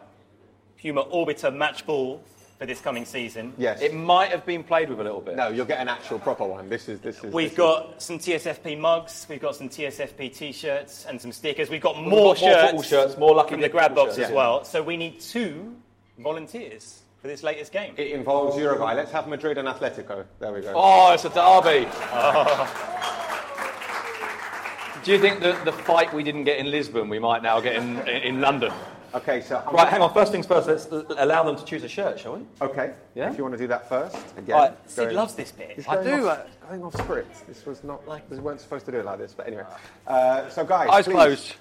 Puma Orbita match ball for this coming season. Yes. It might have been played with a little bit. No, you'll get an actual proper one. This is this is. We've this got some TSFP mugs, we've got some TSFP t-shirts and some stickers. We've got We've more, got more shirts, football shirts, more lucky from the grab box shirts. as Yeah. well. So we need two volunteers for this latest game. It involves Uruguay. Let's have Madrid and Atletico. There we go. Oh, it's a derby. Do you think that the fight we didn't get in Lisbon, we might now get in, in London? Okay, so I'm Right, hang on. First things first, let's allow them to choose a shirt, shall we? Okay. Yeah? If you want to do that first, again. Right, Sid going- loves this bit. I do, Off, uh, going off script. This was not like we weren't supposed to do it like this, but anyway. Uh, so guys, Eyes closed.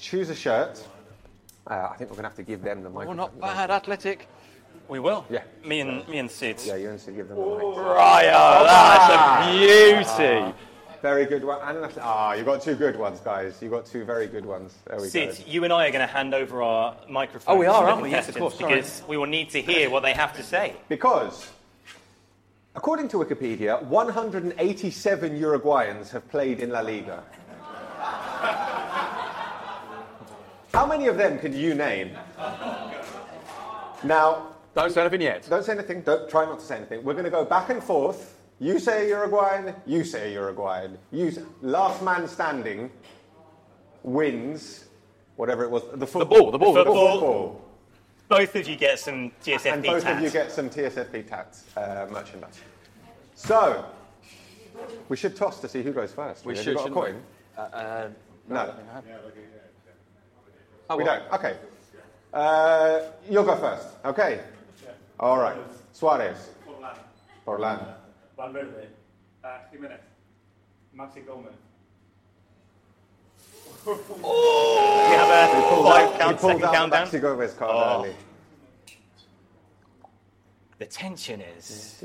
Choose a shirt. Uh, I think we're going to have to give them the microphone. not bad, athletic. We will. Yeah. Me and me and Sid. Yeah, you and Sid give them the mic. Right, oh, that's a beauty. Very good one. And ah, you got two good ones, guys. You got two very good ones. There we Sid, go. you and I are going to hand over our microphones. Oh, we are, aren't we? Yes, of contestants course, sorry. Because we will need to hear what they have to say. Because According to Wikipedia, 187 Uruguayans have played in La Liga. How many of them can you name? Now, Don't say anything yet. don't say anything. Don't try not to say anything. We're going to go back and forth. You say Uruguayan. You say Uruguayan. You say, last man standing wins whatever it was. The football. ball, the ball, The the ball. football. Both of you get some TSFP And both tats. of you get some TSFP tats uh, merchandise. So, we should toss to see who goes first. We Have should, You got a coin? Uh, No. Oh, We well. don't. Okay. Uh, you'll go first. Okay. All right. Suarez. Forlan, Orlan. Valverde, uh, Giménez, Maxi Gomez. oh! We have a five He count, pulled second out countdown. Maxi Gomez card Oh. early. The tension is.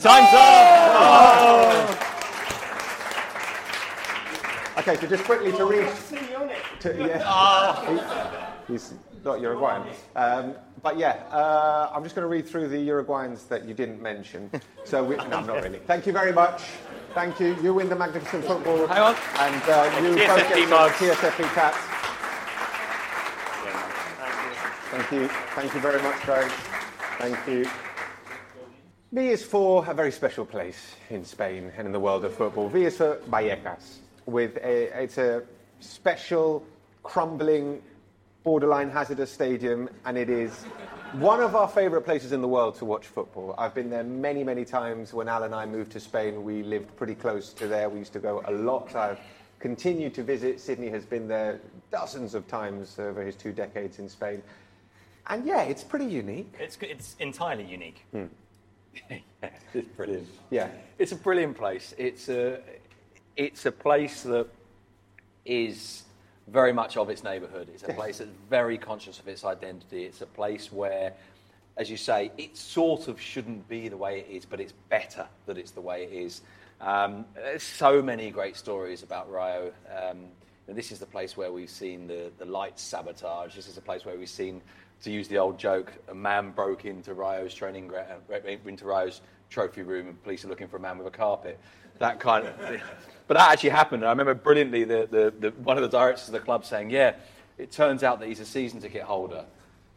Time's up! Okay, so just quickly to read. To, yeah. He- he's not Uruguayan. Um, but yeah, uh, I'm just going to read through the Uruguayans that you didn't mention. So we, no, not really. Thank you very much. Thank you. You win the magnificent football. Hang on. And uh, you TSFP both get some mugs. TSFP caps. Thank you. Thank you very much, guys. Thank you. V is for a very special place in Spain and in the world of football. V is for Vallecas. With a, it's a special, crumbling, borderline hazardous stadium, and it is one of our favourite places in the world to watch football. I've been there many, many times. When Al and I moved to Spain, we lived pretty close to there. We used to go a lot. I've continued to visit. Sydney has been there dozens of times over his two decades in Spain. And yeah, it's pretty unique. It's, it's entirely unique. Hmm. Yeah, it's brilliant. Yeah. It's a brilliant place. It's a, it's a place that is very much of its neighbourhood. It's a place that's very conscious of its identity. It's a place where, as you say, it sort of shouldn't be the way it is, but it's better that it's the way it is. Um, there's so many great stories about Rayo. Um, and this is the place where we've seen the, the light sabotage. This is a place where we've seen, to use the old joke, a man broke into Rayo's training uh, into Rayo's trophy room, and police are looking for a man with a carpet. That kind of. but that actually happened. And I remember brilliantly the, the, the, one of the directors of the club saying, "Yeah, it turns out that he's a season ticket holder."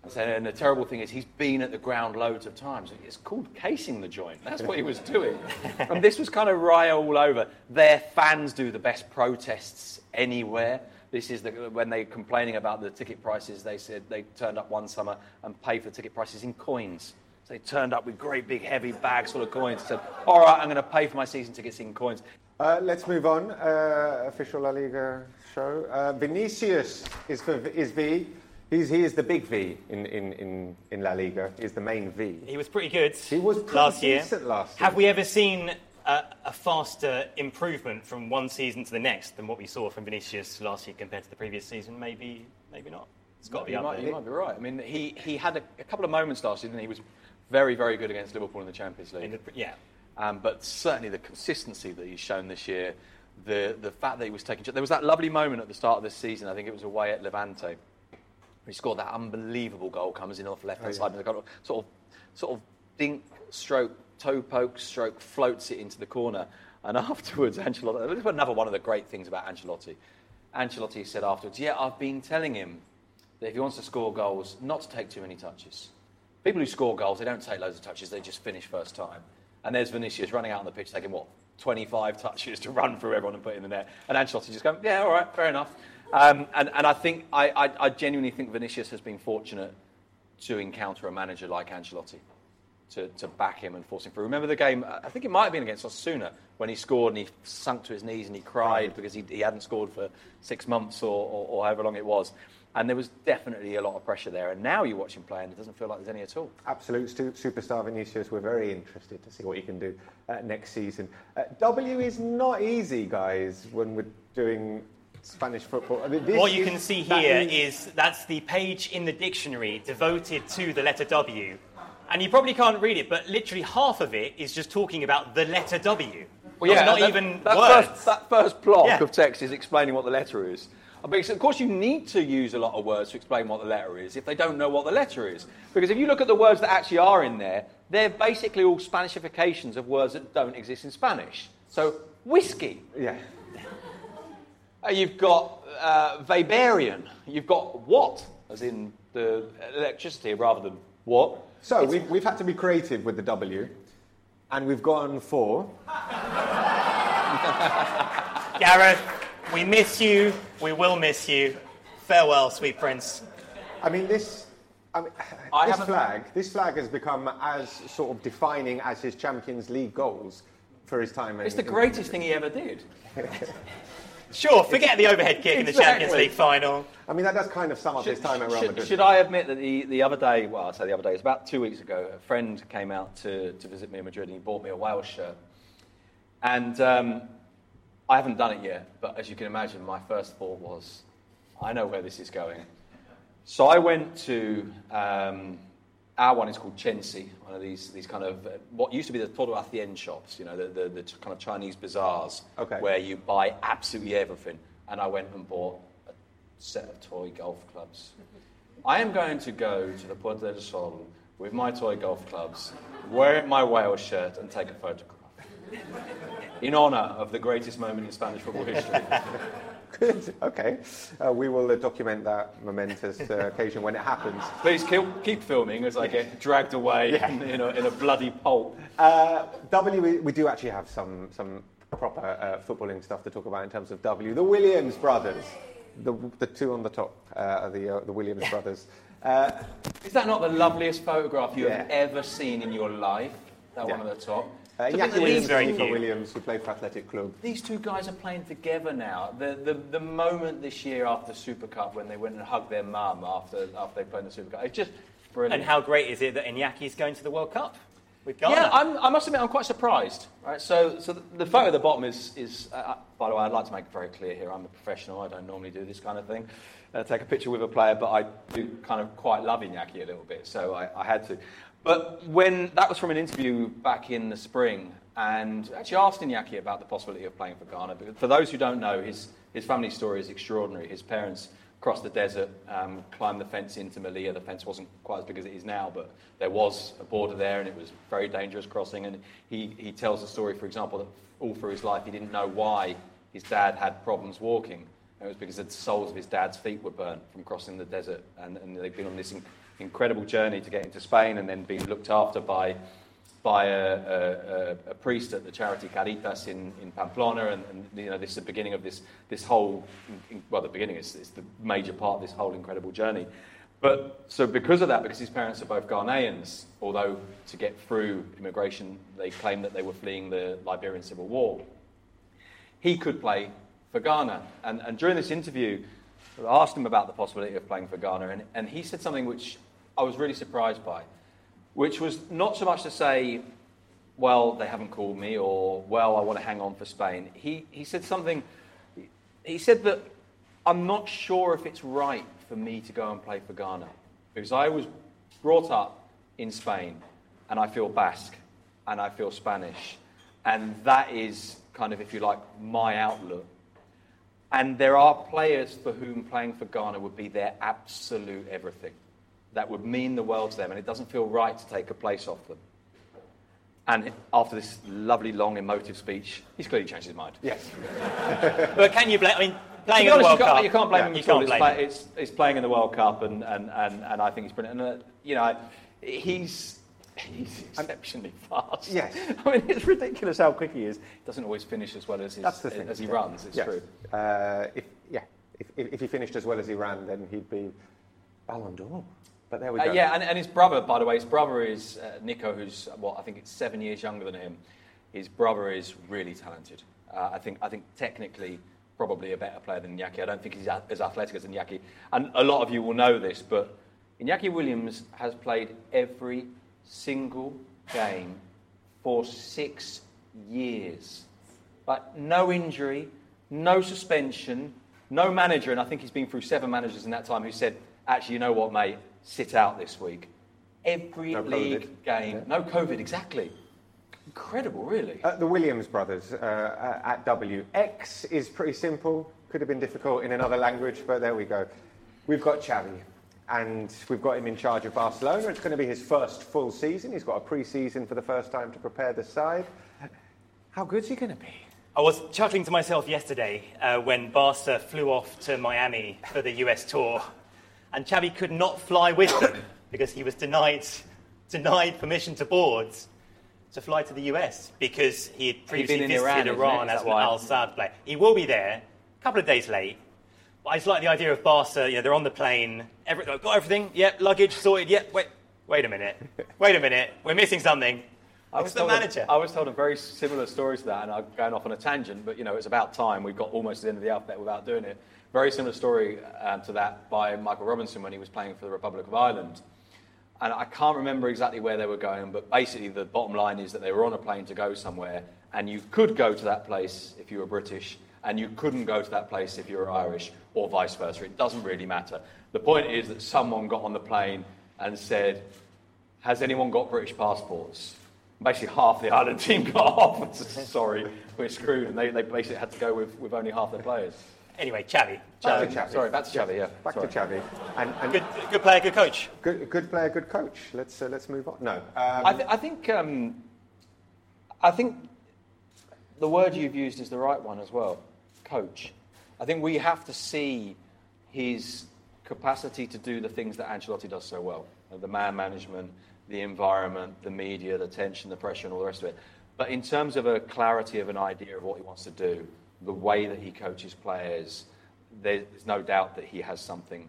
And saying, and the terrible thing is, he's been at the ground loads of times. It's called casing the joint. That's what he was doing. and this was kind of Rayo all over. Their fans do the best protests anywhere. This is the, when they're complaining about the ticket prices. They said they turned up one summer and paid for ticket prices in coins. So they turned up with great big heavy bags full of coins. and Said, "All right, I'm going to pay for my season tickets in coins." Uh, let's move on. Uh, official La Liga show. Uh, Vinicius is for is V. He's, he is the big V in, in, in, in La Liga. He's the main V. He was pretty good He was pretty last year. decent last year. Have we ever seen a, a faster improvement from one season to the next than what we saw from Vinicius last year compared to the previous season? Maybe, maybe not. It's got to be you up might, there. you might be right. I mean, he, he had a, a couple of moments last season. He was very, very good against Liverpool in the Champions League. The- yeah. Um, but certainly the consistency that he's shown this year, the, the fact that he was taking. There was that lovely moment at the start of this season, I think it was away at Levante. He scored that unbelievable goal, comes in off the left hand side, and the goal sort of, sort of dink, stroke, toe poke, stroke, floats it into the corner. And afterwards, Ancelotti, this was another one of the great things about Ancelotti. Ancelotti said afterwards, Yeah, I've been telling him that if he wants to score goals, not to take too many touches. People who score goals, they don't take loads of touches, they just finish first time. And there's Vinicius running out on the pitch taking what? 25 touches to run through everyone and put in the net. And Ancelotti just going, yeah, all right, fair enough. Um, and, and I think, I, I, I genuinely think Vinicius has been fortunate to encounter a manager like Ancelotti to, to back him and force him through. Remember the game, I think it might have been against Osasuna, when he scored and he sunk to his knees and he cried because he, he hadn't scored for six months or, or, or however long it was. And there was definitely a lot of pressure there. And now you watch him play and it doesn't feel like there's any at all. Absolute stu- superstar Vinicius. We're very interested to see what he can do uh, next season. Uh, w is not easy, guys, when we're doing Spanish football. I mean, this What you is- can see that here is that's the page in the dictionary devoted to the letter W. And you probably can't read it, but literally half of it is just talking about the letter W. not, not that- even that words. First, that first block Yeah. of text is explaining what the letter is. Because of course you need to use a lot of words to explain what the letter is if they don't know what the letter is. Because if you look at the words that actually are in there, they're basically all Spanishifications of words that don't exist in Spanish. So whiskey, Yeah. uh, you've got uh, Weberian, you've got watt, as in the electricity rather than what. So we've, we've had to be creative with the W, and we've gone for. Gareth, we miss you. We will miss you. Farewell, sweet prince. I mean, this. I mean, I this haven't- flag, this flag has become as sort of defining as his Champions League goals for his time. It's in- the greatest thing he ever did. Sure, forget the overhead kick in the Champions League final. I mean, that does kind of sum up his time at Real should, Madrid. should I admit that the, the other day, well, I say the other day, it's about two weeks ago, a friend came out to, to visit me in Madrid and he bought me a Wales shirt. And um, I haven't done it yet, but as you can imagine, my first thought was, I know where this is going. So I went to, um, our one is called Chensi, one of these, these kind of, uh, what used to be the Todo a Cien shops, you know, the, the, the kind of Chinese bazaars, Okay. where you buy absolutely everything. And I went and bought a set of toy golf clubs. I am going to go to the Puerta del Sol with my toy golf clubs, wear my whale shirt, and take a photograph. In honour of the greatest moment in Spanish football history. Good. Okay. Uh, we will uh, document that momentous uh, occasion when it happens. Please keep, keep filming as I get dragged away in, in, a, in a bloody pulp. Uh, w, we, we do actually have some, some proper uh, footballing stuff to talk about in terms of W. The Williams brothers, the, the two on the top uh, are the, uh, the Williams brothers. Uh, Is that not the loveliest photograph you have ever seen in your life? That one at the top. Uh, To think Williams, these, very cute. Williams, who played for Athletic Club. these two guys are playing together now. The, the, the moment this year after the Super Cup when they went and hugged their mum after, after they played in the Super Cup, it's just brilliant. And how great is it that Iñaki's going to the World Cup with Ghana? Yeah, I'm, I must admit, I'm quite surprised. Right, so, so the, the photo at the bottom is, is uh, uh, by the way, I'd like to make it very clear here. I'm a professional. I don't normally do this kind of thing. Uh, take a picture with a player, but I do kind of quite love Iñaki a little bit, so I, I had to. But when that was from an interview back in the spring, and actually asked Iñaki about the possibility of playing for Ghana. But for those who don't know, his, his family story is extraordinary. His parents crossed the desert, um, climbed the fence into Melilla. The fence wasn't quite as big as it is now, but there was a border there, and it was very dangerous crossing. And he, he tells the story, for example, that all through his life he didn't know why his dad had problems walking. It was because the soles of his dad's feet were burnt from crossing the desert, and, and they've been on this incredible journey to get into Spain, and then being looked after by by a, a, a, priest at the charity Caritas in, in Pamplona, and, and you know this is the beginning of this this whole well the beginning is, the major part of this whole incredible journey. But so because of that, because his parents are both Ghanaians, although to get through immigration they claim that they were fleeing the Liberian civil war, he could play for Ghana. And, and during this interview, I asked him about the possibility of playing for Ghana, and, and he said something which I was really surprised by, which was not so much to say, well, they haven't called me, or, well, I want to hang on for Spain. He, he said something, he said that I'm not sure if it's right for me to go and play for Ghana, because I was brought up in Spain, and I feel Basque, and I feel Spanish, and that is kind of, if you like, my outlook. And there are players for whom playing for Ghana would be their absolute everything. That would mean the world to them, and it doesn't feel right to take a place off them. And after this lovely, long, emotive speech, he's clearly changed his mind. Yes. But can you blame? I mean, playing be in the World you, Cup. you can't blame Yeah, him you at all. can't It's, blame play, him. it's, it's playing in the World Cup, and, and, and, and I think he's brilliant. And, uh, you know, he's, he's exceptionally fast. Yes. I mean, it's ridiculous how quick he is. He doesn't always finish as well as, his, That's the thing. as he yeah. runs, it's Yes. true. Uh, if, yeah, if, if, if he finished as well as he ran, then he'd be Ballon d'Or. But there we go. Uh, yeah, and, and his brother, by the way, his brother is uh, Nico, who's what I think it's seven years younger than him. His brother is really talented. Uh, I think I think technically probably a better player than Iñaki. I don't think he's a- as athletic as Iñaki. And a lot of you will know this, but Iñaki Williams has played every single game for six years. But no injury, no suspension, no manager, and I think he's been through seven managers in that time who said, actually, you know what, mate, sit out this week. Every No COVID. league game, Yeah. no COVID, exactly. Incredible, really. Uh, the Williams brothers uh, uh, at W. X is pretty simple. Could have been difficult in another language, but there we go. We've got Xavi, and we've got him in charge of Barcelona. It's going to be his first full season. He's got a pre-season for the first time to prepare the side. How good's he going to be? I was chuckling to myself yesterday uh, when Barca flew off to Miami for the US tour, and Xavi could not fly with them because he was denied, denied permission to board to fly to the US because he had previously in visited Iran, Iran, isn't it? Is as why? Al Sadd player. He will be there a couple of days late. But I just like the idea of Barca. You know, they're on the plane. Every, got everything. Yep, luggage sorted. Yep. Wait, wait a minute. Wait a minute. We're missing something. I was the told a- manager. I was told a very similar story to that, and I'm going off on a tangent, but you know, it's about time. We've got almost to the end of the alphabet without doing it. Very similar story um, to that by Michael Robinson when he was playing for the Republic of Ireland. And I can't remember exactly where they were going, but basically the bottom line is that they were on a plane to go somewhere, and you could go to that place if you were British, and you couldn't go to that place if you were Irish, or vice versa. It doesn't really matter. The point is that someone got on the plane and said, has anyone got British passports? Basically, half the Ireland team got off. Sorry, we're screwed. And they, they basically had to go with, with only half their players. Anyway, Xavi. Back to Xavi. Sorry, back to Xavi, yeah. Back Sorry. to Xavi. And, and Good, good player, good coach. good, good player, good coach. Let's, uh, let's move on. No. Um, I, th- I think um, I think the word you've used is the right one as well, coach. I think we have to see his capacity to do the things that Ancelotti does so well: the man management, the environment, the media, the tension, the pressure, and all the rest of it. But in terms of a clarity of an idea of what he wants to do, the way that he coaches players, there's no doubt that he has something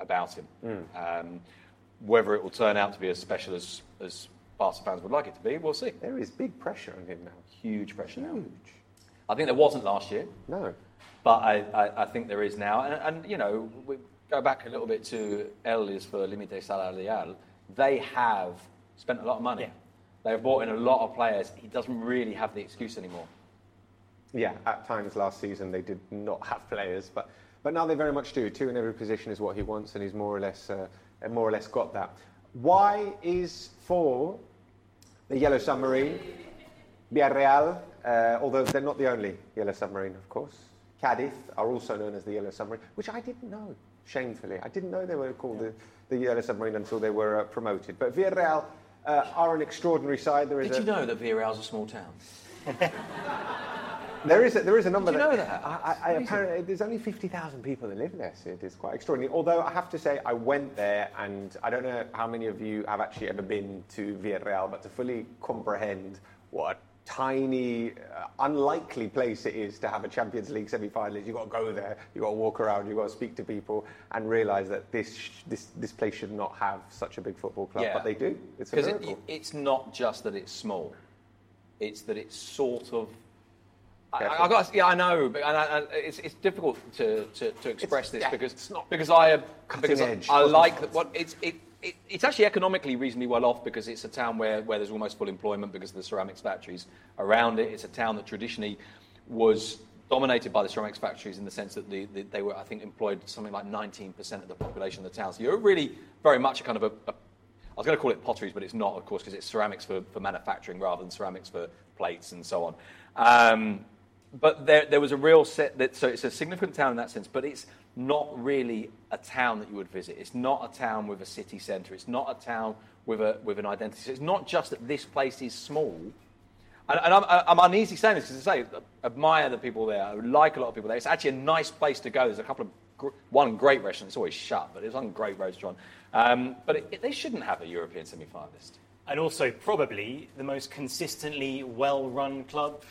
about him. Um, whether it will turn out to be as special as, as Barca fans would like it to be, we'll see. there is big pressure on him now. Huge pressure now. Huge. I think there wasn't last year, No. but I, I, I think there is now. And, and, you know, we go back a little bit to Elis for Limite Salarial. They have spent a lot of money. Yeah. They've bought in a lot of players. He doesn't really have the excuse anymore. Yeah, at times last season they did not have players, but, but now they very much do. Two in every position is what he wants, and he's more or less uh, more or less got that. Why is for the Yellow Submarine, Villarreal, uh, although they're not the only Yellow Submarine, of course. Cadiz are also known as the Yellow Submarine, which I didn't know. Shamefully, I didn't know they were called the, the Yellow Submarine until they were uh, promoted. But Villarreal uh, are an extraordinary side. There is Did a, you know that Villarreal's a small town? There is a, there is a number Did you know that? I, I, I apparently there's only fifty thousand people that live there. So it is quite extraordinary. Although I have to say I went there, and I don't know how many of you have actually ever been to Villarreal, but to fully comprehend what a tiny, uh, unlikely place it is to have a Champions League semi-finalist, you've got to go there, you've got to walk around, you've got to speak to people, and realise that this sh- this this place should not have such a big football club, but they do. It's a Because miracle. it, it's not just that it's small; it's that it's sort of. I, I got, yeah, I know, but and I, and it's, it's difficult to, to, to express It's- this yeah, because it's not because I because edge. I like that. What it's it, it, it's actually economically reasonably well off because it's a town where, where there's almost full employment because of the ceramics factories around it. It's a town that traditionally was dominated by the ceramics factories in the sense that the, the, they were, I think, employed something like 19% of the population of the town. So you're really very much a kind of a, a I was going to call it potteries, but it's not, of course, because it's ceramics for, for manufacturing rather than ceramics for plates and so on. Um, but there, there was a real set that, so it's a significant town in that sense, but it's not really a town that you would visit. It's not a town with a city centre. It's not a town with, a, with an identity. So it's not just that this place is small. And, and I'm, I'm uneasy saying this because I say, I admire the people there. I like a lot of people there. It's actually a nice place to go. There's a couple of, one great restaurant. It's always shut, but there's one great restaurant. Um, but it, it- they shouldn't have a European semi-finalist. And also, probably the most consistently well run club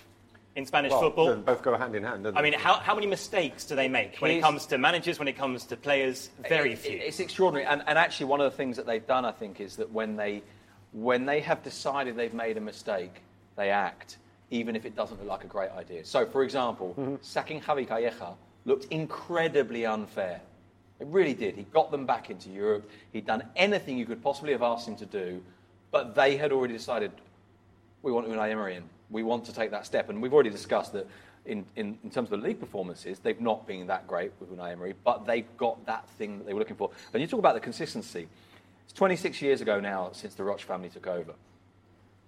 in Spanish well, football. both go hand in hand. Don't I they? mean, how, how many mistakes do they make when it comes to managers, when it comes to players? Very It- few. it- It's extraordinary, and, and actually, one of the things that they've done, I think, is that when they when they have decided they've made a mistake, they act, even if it doesn't look like a great idea. So, for example, mm-hmm. sacking Javi Calleja looked incredibly unfair. It really did. He got them back into Europe. He'd done anything you could possibly have asked him to do, but they had already decided we want Unai Emery in. We want to take that step. And we've already discussed that in, in, in terms of the league performances, they've not been that great with Unai Emery, but they've got that thing that they were looking for. And you talk about the consistency. It's 26 years ago now since the Roig family took over.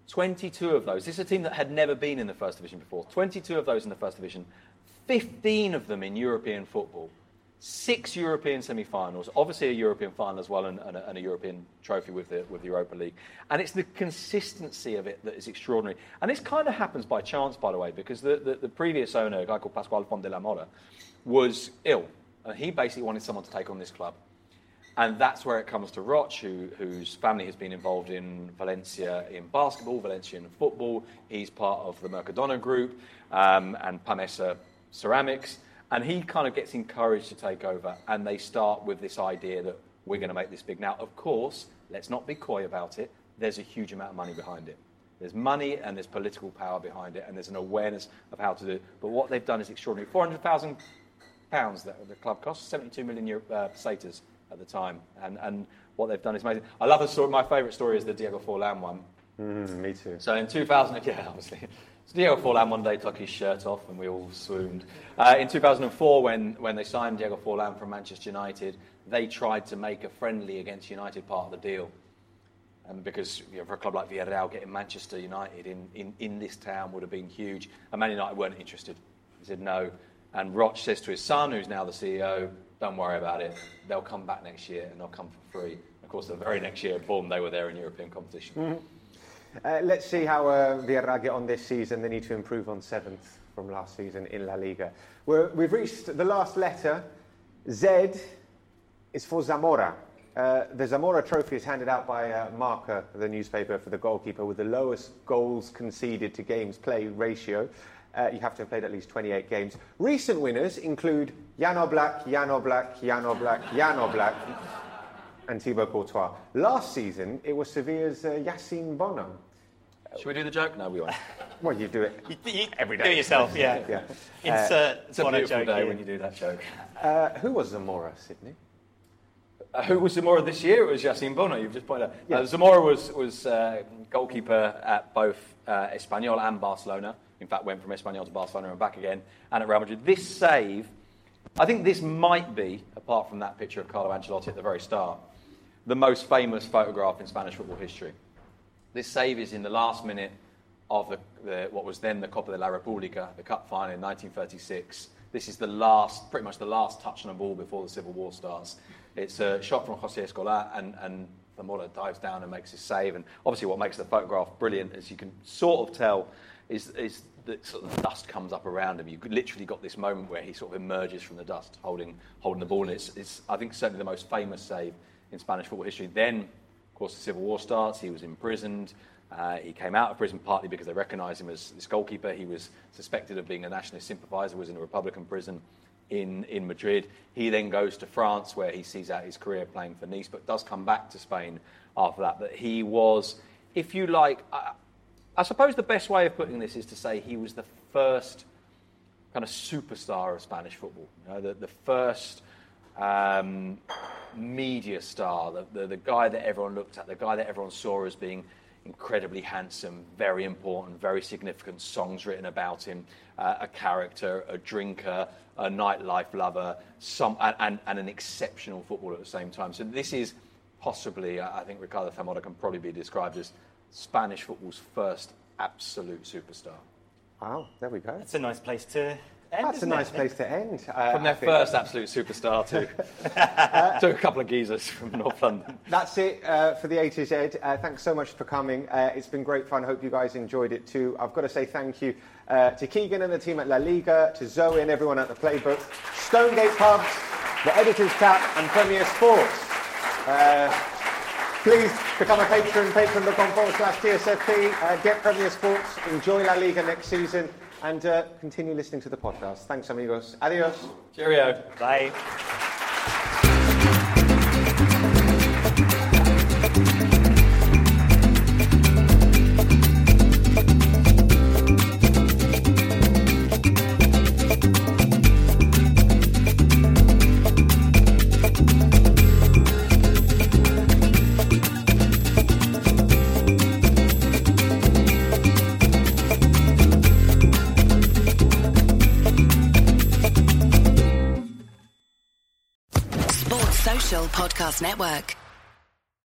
22 of those, this is a team that had never been in the first division before. 22 of those in the first division, 15 of them in European football, six European semi-finals, obviously a European final as well, and, and, a, and, a, European trophy with the with the Europa League. And it's the consistency of it that is extraordinary. And this kind of happens by chance, by the way, because the, the, the previous owner, a guy called Pascual Font de la Mora, was ill, and he basically wanted someone to take on this club. And that's where it comes to Roig, who, whose family has been involved in Valencia in basketball, Valencia in football. He's part of the Mercadona group um, and Pamesa Ceramics. And he kind of gets encouraged to take over. And they start with this idea that we're going to make this big. Now, of course, let's not be coy about it. There's a huge amount of money behind it. There's money and there's political power behind it, and there's an awareness of how to do it. But what they've done is extraordinary. 400,000 pounds that the club costs, 72 million euro, uh, pesetas at the time. And, and what they've done is amazing. I love the story. My favourite story is the Diego Forlan one. Mm, me too. So in 2000, yeah, obviously. So Diego Forlan one day took his shirt off and we all swooned. Uh, in 2004, when, when they signed Diego Forlan from Manchester United, they tried to make a friendly against United part of the deal. And because you know, for a club like Villarreal, getting Manchester United in, in, in this town would have been huge. And Man United weren't interested. He said no. And Roig says to his son, who's now the CEO, don't worry about it. They'll come back next year and they'll come for free. Of course, the very next year, boom, they were there in European competition. Mm-hmm. Uh, let's see how uh, Villarreal get on this season. They need to improve on seventh from last season in La Liga. we have reached the last letter. Z is for Zamora. Uh, the Zamora trophy is handed out by uh, Marca, the newspaper, for the goalkeeper with the lowest goals conceded to games played ratio. Uh, you have to have played at least 28 games. Recent winners include Jan Oblak, Jan Oblak, Jan Oblak, Jan Oblak, and Thibaut Courtois. Last season, it was Sevilla's uh, Yassine Bono. Should we do the joke? No, we won't. Well, you do it you, you every day. Do it yourself, yeah. yeah. Insert It's a beautiful joke day when you do that joke. Uh, who was Zamora, Sydney? Uh, who was Zamora this year? It was Yassine Bono, you've just pointed out. Yeah. Uh, Zamora was, was uh, goalkeeper at both uh, Espanyol and Barcelona. In fact, went from Espanyol to Barcelona and back again, and at Real Madrid. This save, I think this might be, apart from that picture of Carlo Ancelotti at the very start, the most famous photograph in Spanish football history. This save is in the last minute of the, the, what was then the Copa de la República, the cup final in 1936. This is the last, pretty much the last touch on a ball before the Civil War starts. It's a shot from José Escolà, and, and Zamora dives down and makes his save. And obviously, what makes the photograph brilliant, as you can sort of tell, is, is that sort of dust comes up around him. You've literally got this moment where he sort of emerges from the dust, holding, holding the ball. And it's, it's, I think, certainly the most famous save in Spanish football history. Then, of course, the Civil War starts. He was imprisoned. Uh, he came out of prison partly because they recognised him as this goalkeeper. He was suspected of being a nationalist sympathiser, was in a Republican prison in, in Madrid. He then goes to France where he sees out his career playing for Nice, but does come back to Spain after that. But he was, if you like, I, I suppose the best way of putting this is to say he was the first kind of superstar of Spanish football. You know, the, the first um, media star, the, the, the guy that everyone looked at, the guy that everyone saw as being incredibly handsome, very important, very significant songs written about him, uh, a character, a drinker, a nightlife lover, some, and, and, and an exceptional footballer at the same time. So this is possibly, I think Ricardo Zamora can probably be described as Spanish football's first absolute superstar. Wow, there we go. That's a nice place to end. That's a isn't nice it? place to end. Uh, From their think. first absolute superstar to, to a couple of geezers from North London. That's it uh, for the A to Z. Uh, thanks so much for coming. Uh, it's been great fun. Hope you guys enjoyed it too. I've got to say thank you uh, to Keegan and the team at La Liga, to Zoe and everyone at the Playbook, Stonegate Pubs, the Editor's Tap, and Premier Sports. Uh, please become a patron, patreon.com forward slash TSFP. Uh, get Premier Sports, enjoy La Liga next season, and uh, continue listening to the podcast. Thanks, amigos. Adios. Cheerio. Bye. Podcast Network.